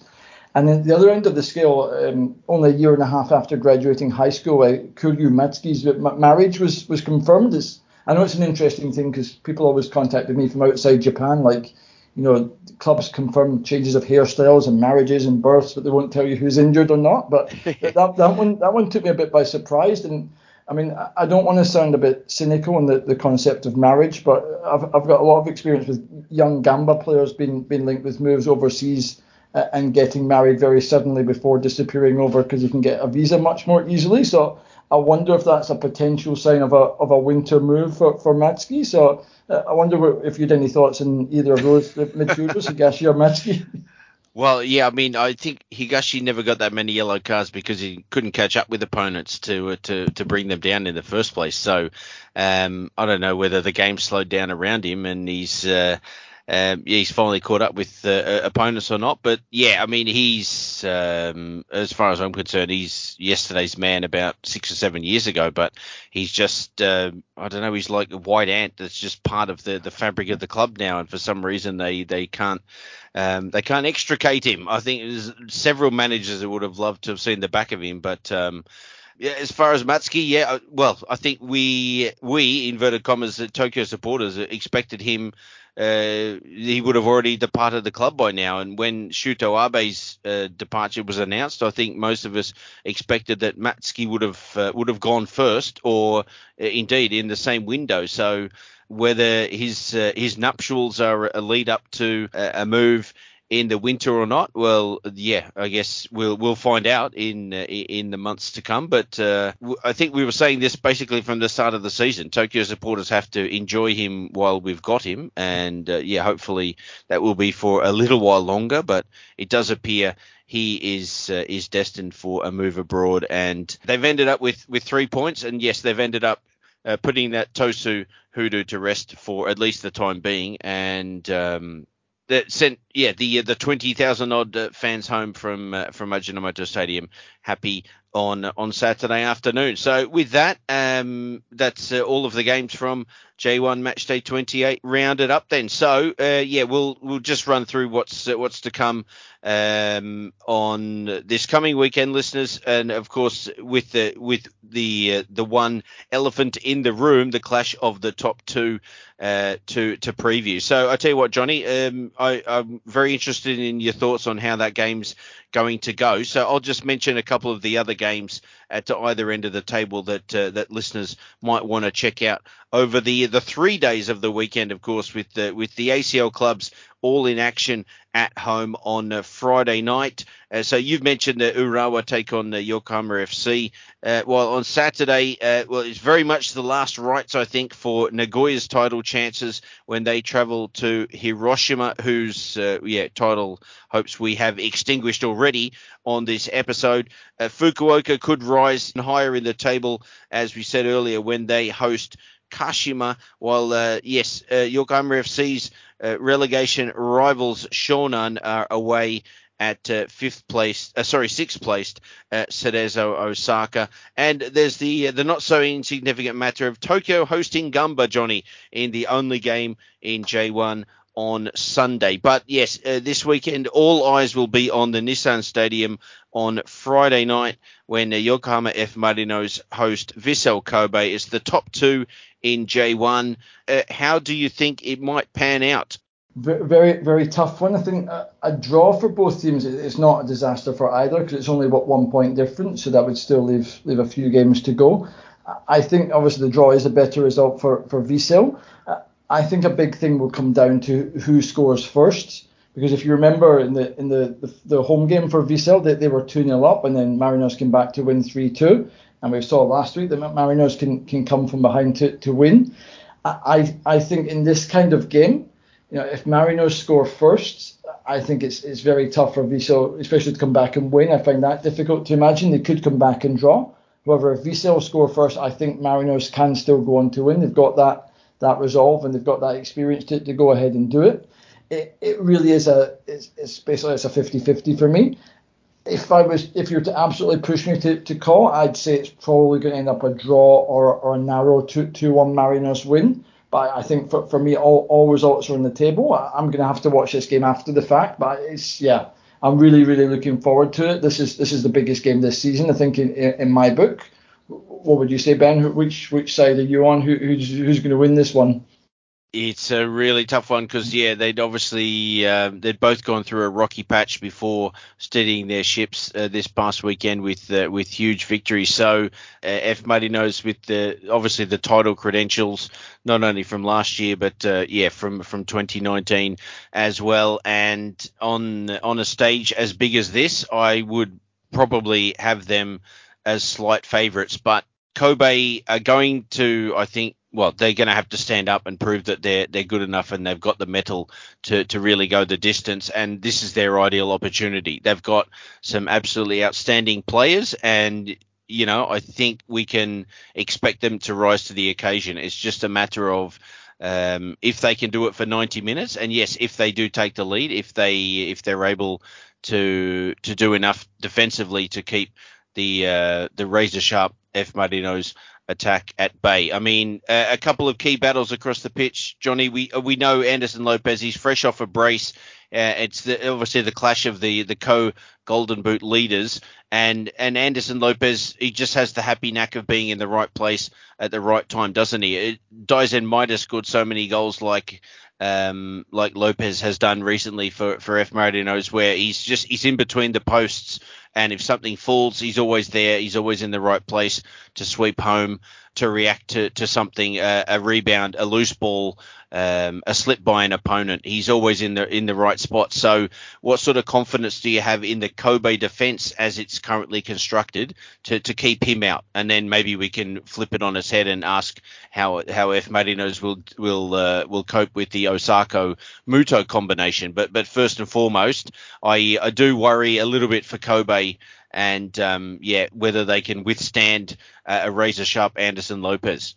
And then the other end of the scale, um, only a year and a half after graduating high school, uh, Kuryu Matsuki's marriage was was confirmed. It's, I know it's an interesting thing because people always contacted me from outside Japan, like, you know, clubs confirm changes of hairstyles and marriages and births, but they won't tell you who's injured or not. But [laughs] that, that one that one took me a bit by surprise. And I mean, I don't want to sound a bit cynical on the, the concept of marriage, but I've, I've got a lot of experience with young Gamba players being, being linked with moves overseas uh, and getting married very suddenly before disappearing over because you can get a visa much more easily. So I wonder if that's a potential sign of a of a winter move for, for Matsuki. So uh, I wonder if you had any thoughts on either of those midfielders, Higashi or Matsuki. Well, yeah, I mean, I think Higashi never got that many yellow cards because he couldn't catch up with opponents to uh, to to bring them down in the first place. So um, I don't know whether the game slowed down around him and he's. Uh, um, yeah, he's finally caught up with uh, opponents or not. But yeah, I mean, he's um, as far as I'm concerned, he's yesterday's man about six or seven years ago. But he's just uh, I don't know, he's like a white ant that's just part of the the fabric of the club now, and for some reason they they can't um, they can't extricate him. I think there's several managers that would have loved to have seen the back of him, but. Um, yeah, as far as Matsuki, yeah, uh, well, I think we we inverted commas Tokyo supporters expected him uh, he would have already departed the club by now. And when Shuto Abe's uh, departure was announced, I think most of us expected that Matsuki would have uh, would have gone first, or uh, indeed in the same window. So whether his uh, his nuptials are a lead up to a move in the winter or not? Well, yeah, I guess we'll we'll find out in uh, in the months to come. But uh, I think we were saying this basically from the start of the season. Tokyo supporters have to enjoy him while we've got him, and uh, yeah, hopefully that will be for a little while longer. But it does appear he is uh, is destined for a move abroad, and they've ended up with with three points. And yes, they've ended up. Uh, putting that Tosu Hoodoo to rest for at least the time being, and um, that sent yeah the the twenty thousand odd uh, fans home from uh, from Ajinomoto Stadium happy on on Saturday afternoon. So with that, um, that's uh, all of the games from J1 Matchday 28 rounded up. Then, so uh, yeah, we'll we'll just run through what's uh, what's to come um, on this coming weekend, listeners, and of course with the with the uh, the one elephant in the room, the clash of the top two uh, to to preview. So I tell you what, Johnny, um, I, I'm very interested in your thoughts on how that game's going to go. So I'll just mention a couple of the other games at either end of the table that uh, that listeners might want to check out over the the three days of the weekend. Of course, with the with the ACL clubs all in action at home on uh, Friday night. Uh, so you've mentioned the Urawa take on the Yokohama FC. Uh, well, on Saturday, uh, well, it's very much the last rites, I think, for Nagoya's title chances when they travel to Hiroshima, whose uh, yeah title hopes we have extinguished already on this episode. Uh, Fukuoka could rise higher in the table, as we said earlier, when they host Kashima, while yes, Yokohama FC's uh, relegation rivals Shonan are away at uh, fifth place, uh, sorry, sixth placed uh, Osaka, and there's the uh, the not so insignificant matter of Tokyo hosting Gamba Johnny in the only game in J1 on Sunday. But yes, uh, this weekend all eyes will be on the Nissan Stadium on Friday night when uh, Yokohama F Marinos host Vissel Kobe. It's the top two in J1. Uh, how do you think it might pan out very, very tough one. I think a, a draw for both teams is not a disaster for either because it's only what one point difference, so that would still leave leave a few games to go. I think obviously the draw is a better result for for Vissel. I think a big thing will come down to who scores first. Because if you remember in the in the, the, the home game for Vissel, they, they were 2 0 up and then Marinos came back to win 3 2. And we saw last week that Marinos can, can come from behind to, to win. I, I think in this kind of game, you know, if Marinos score first, I think it's it's very tough for Vissel, especially to come back and win. I find that difficult to imagine. They could come back and draw. However, if Vissel score first, I think Marinos can still go on to win. They've got that that resolve and they've got that experience to, to go ahead and do it it, it really is a it's, it's basically it's a 50-50 for me. If I was if you were to absolutely push me to, to call, I'd say it's probably going to end up a draw or, or a narrow 2 2 1 Marinos win. But I think for, for me, all, all results are on the table. I, am going to have to watch this game after the fact. But it's yeah, I'm really really looking forward to it. This is this is the biggest game this season. I think in, in my book. What would you say, Ben? Which which side are you on? Who, who's who's going to win this one? It's a really tough one because yeah, they'd obviously uh, they'd both gone through a rocky patch before steadying their ships uh, this past weekend with uh, with huge victories. So uh, F knows with the obviously the title credentials not only from last year but uh, yeah from from 2019 as well. And on on a stage as big as this, I would probably have them as slight favourites, but Kobe are going to I think well, they're going to have to stand up and prove that they're they're good enough and they've got the metal to to really go the distance. And this is their ideal opportunity. They've got some absolutely outstanding players, and you know I think we can expect them to rise to the occasion. It's just a matter of um, if they can do it for 90 minutes, and yes, if they do take the lead, if they if they're able to to do enough defensively to keep the uh, the razor sharp F Marinos attack at bay. I mean, uh, a couple of key battles across the pitch, Johnny. We uh, we know Anderson Lopes. He's fresh off a brace. Uh, it's the, obviously the clash of the the co Golden Boot leaders, and and Anderson Lopes. He just has the happy knack of being in the right place at the right time, doesn't he? It, Daizen might have scored so many goals like um, like Lopes has done recently for for F Marinos, where he's just he's in between the posts and if something falls, he's always there. He's always in the right place to sweep home, to react to, to something, uh, a rebound, a loose ball, um, a slip by an opponent. He's always in the in the right spot. So, what sort of confidence do you have in the Kobe defense as it's currently constructed to, to keep him out? And then maybe we can flip it on its head and ask how how F Marinos will will uh, will cope with the Osako Muto combination. But but first and foremost, I I do worry a little bit for Kobe and um, yeah, whether they can withstand uh, a razor sharp Anderson Lopes.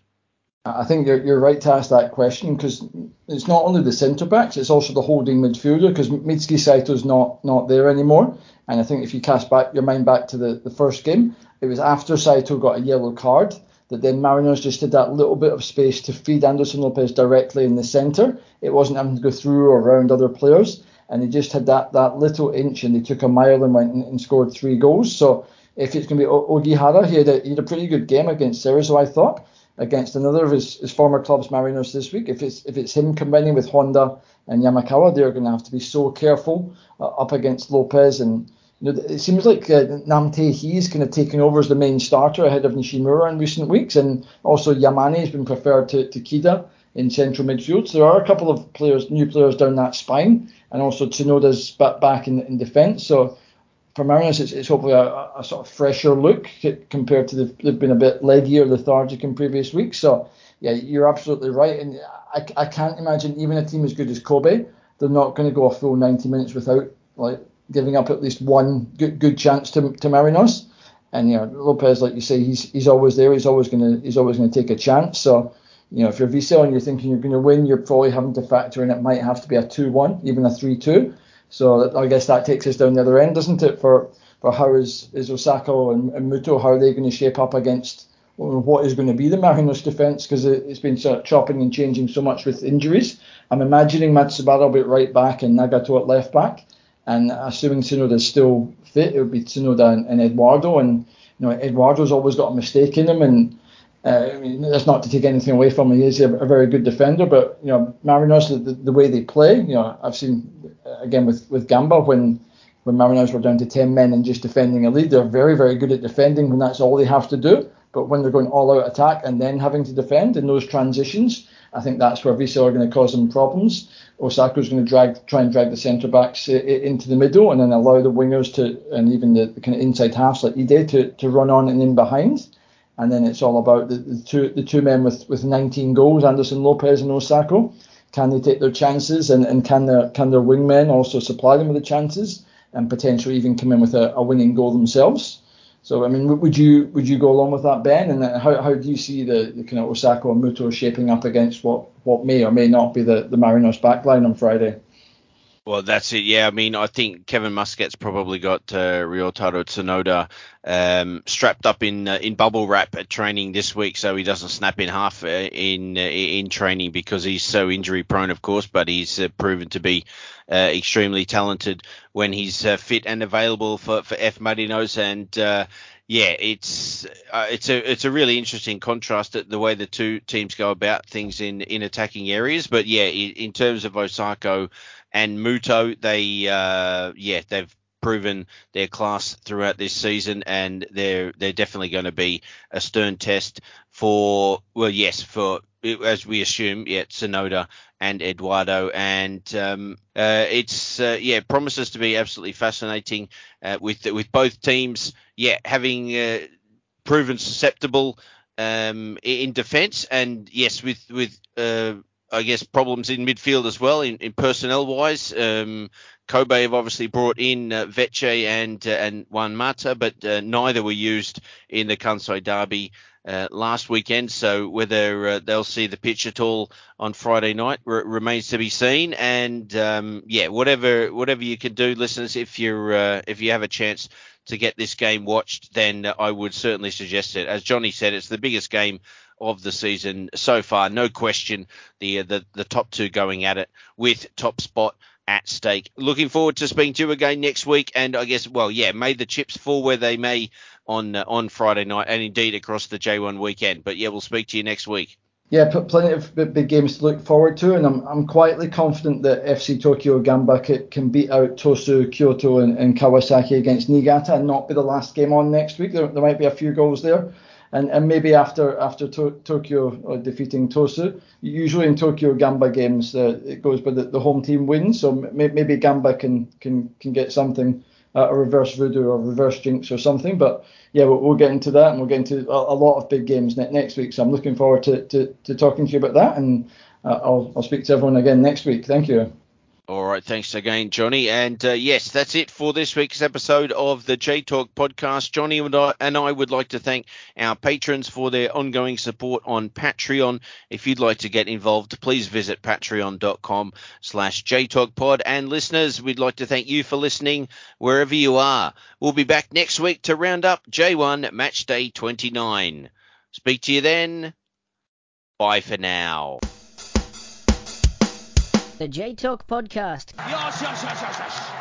I think you're, you're right to ask that question because it's not only the centre backs, it's also the holding midfielder because Mitsuki Saito's not not there anymore. And I think if you cast back your mind back to the, the first game, it was after Saito got a yellow card that then Marinos just did that little bit of space to feed Anderson Lopes directly in the centre. It wasn't having to go through or around other players. And they just had that, that little inch and they took a mile and went and, and scored three goals. So if it's going to be Ogihara, he had a, he had a pretty good game against Cerezo, I thought against another of his, his former clubs, Marinos, this week. If it's if it's him combining with Honda and Yamakawa, they're going to have to be so careful uh, up against Lopes. And you know, it seems like uh, Nam Tae-hee is kind of taking over as the main starter ahead of Nishimura in recent weeks, and also Yamane has been preferred to, to Kida in central midfield. So there are a couple of players, new players down that spine, and also Tsunoda's back in, in defence. So for Marinos, it's, it's hopefully a, a, sort of fresher look compared to the, they've been a bit leggy or lethargic in previous weeks. So yeah, you're absolutely right, and I, I can't imagine even a team as good as Kobe, they're not going to go a full 90 minutes without like giving up at least one good good chance to to Marinos. And you know Lopes, like you say, he's he's always there. He's always gonna he's always gonna take a chance. So you know if you're Vissel and you're thinking you're going to win, you're probably having to factor in it might have to be a two-one, even a three-two. So I guess that takes us down the other end, doesn't it? For for how is is Osako and, and Muto, how are they going to shape up against what is going to be the Marinos defence? Because it, has been sort of chopping and changing so much with injuries. I'm imagining Matsubara will be right back and Nagato at left back, and assuming Tsunoda is still fit, it would be Tsunoda and, and Eduardo. And you know Eduardo's always got a mistake in him, and Uh, I mean, that's not to take anything away from him. He is a, a very good defender, but you know, Marinos, the, the, way they play, you know, I've seen again with with Gamba when when Marinos were down to ten men and just defending a lead, they're very very good at defending when that's all they have to do. But when they're going all out attack and then having to defend in those transitions, I think that's where Vissel are going to cause them problems. Osako's going to drag, try and drag the centre backs into the middle and then allow the wingers to, and even the, the kind of inside halves like Ide to, to run on and in behind. And then it's all about the, the two the two men with, with 19 goals, Anderson Lopes and Osako. Can they take their chances and, and can their can their wingmen also supply them with the chances and potentially even come in with a, a winning goal themselves? So I mean, would you would you go along with that, Ben? And uh, how, how do you see the, the kind of Osako and Muto shaping up against what, what may or may not be the the Marinos backline on Friday? Well, that's it. Yeah, I mean, I think Kevin Muscat's probably got uh, Ryotaro Tsunoda um, strapped up in uh, in bubble wrap at training this week, so he doesn't snap in half uh, in uh, in training because he's so injury prone, of course. But he's uh, proven to be uh, extremely talented when he's uh, fit and available for for F Marinos and yeah, it's uh, it's a it's a really interesting contrast at the way the two teams go about things in in attacking areas. But yeah, in, in terms of Osako and Muto, they uh, yeah they've proven their class throughout this season, and they're they're definitely going to be a stern test for well yes for as we assume yeah Tsunoda and Eduardo. And um, uh, it's uh, yeah promises to be absolutely fascinating uh, with with both teams yeah having uh, proven susceptible um, in defence and yes with with uh, I guess problems in midfield as well in, in personnel wise. Um, Kobe have obviously brought in uh, and uh, and Juan Mata, but uh, neither were used in the Kansai Derby uh, last weekend. So whether uh, they'll see the pitch at all on Friday night r- remains to be seen. And um, yeah, whatever whatever you can do, listeners, if you're uh, if you have a chance to get this game watched, then I would certainly suggest it. As Johnny said, it's the biggest game of the season so far, no question. The the the top two going at it with top spot at stake. Looking forward to speaking to you again next week, and I guess well, yeah, may the chips fall where they may on uh, on Friday night, and indeed across the J1 weekend. But yeah, we'll speak to you next week. Yeah, plenty of big games to look forward to, and I'm, I'm quietly confident that FC Tokyo Gamba can beat out Tosu, Kyoto, and, and Kawasaki against Niigata and not be the last game on next week. There, there might be a few goals there and and maybe after after to, Tokyo uh, defeating Tosu, usually in Tokyo Gamba games uh, it goes by the, the home team wins. So maybe Gamba can can can get something. Uh, a reverse voodoo or reverse jinx or something, but yeah, we'll, we'll, get into that and we'll get into a, a lot of big games ne- next week. So I'm looking forward to, to, to talking to you about that, and uh, I'll, I'll speak to everyone again next week. Thank you. All right, thanks again, Johnny. And uh, yes, that's it for this week's episode of the J Talk podcast. Johnny and I, and I would like to thank our patrons for their ongoing support on Patreon. If you'd like to get involved, please visit patreon.com slash jtalkpod. And listeners, we'd like to thank you for listening wherever you are. We'll be back next week to round up J1 Match Day 29. Speak to you then. Bye for now. The J Talk Podcast. Yes, yes, yes.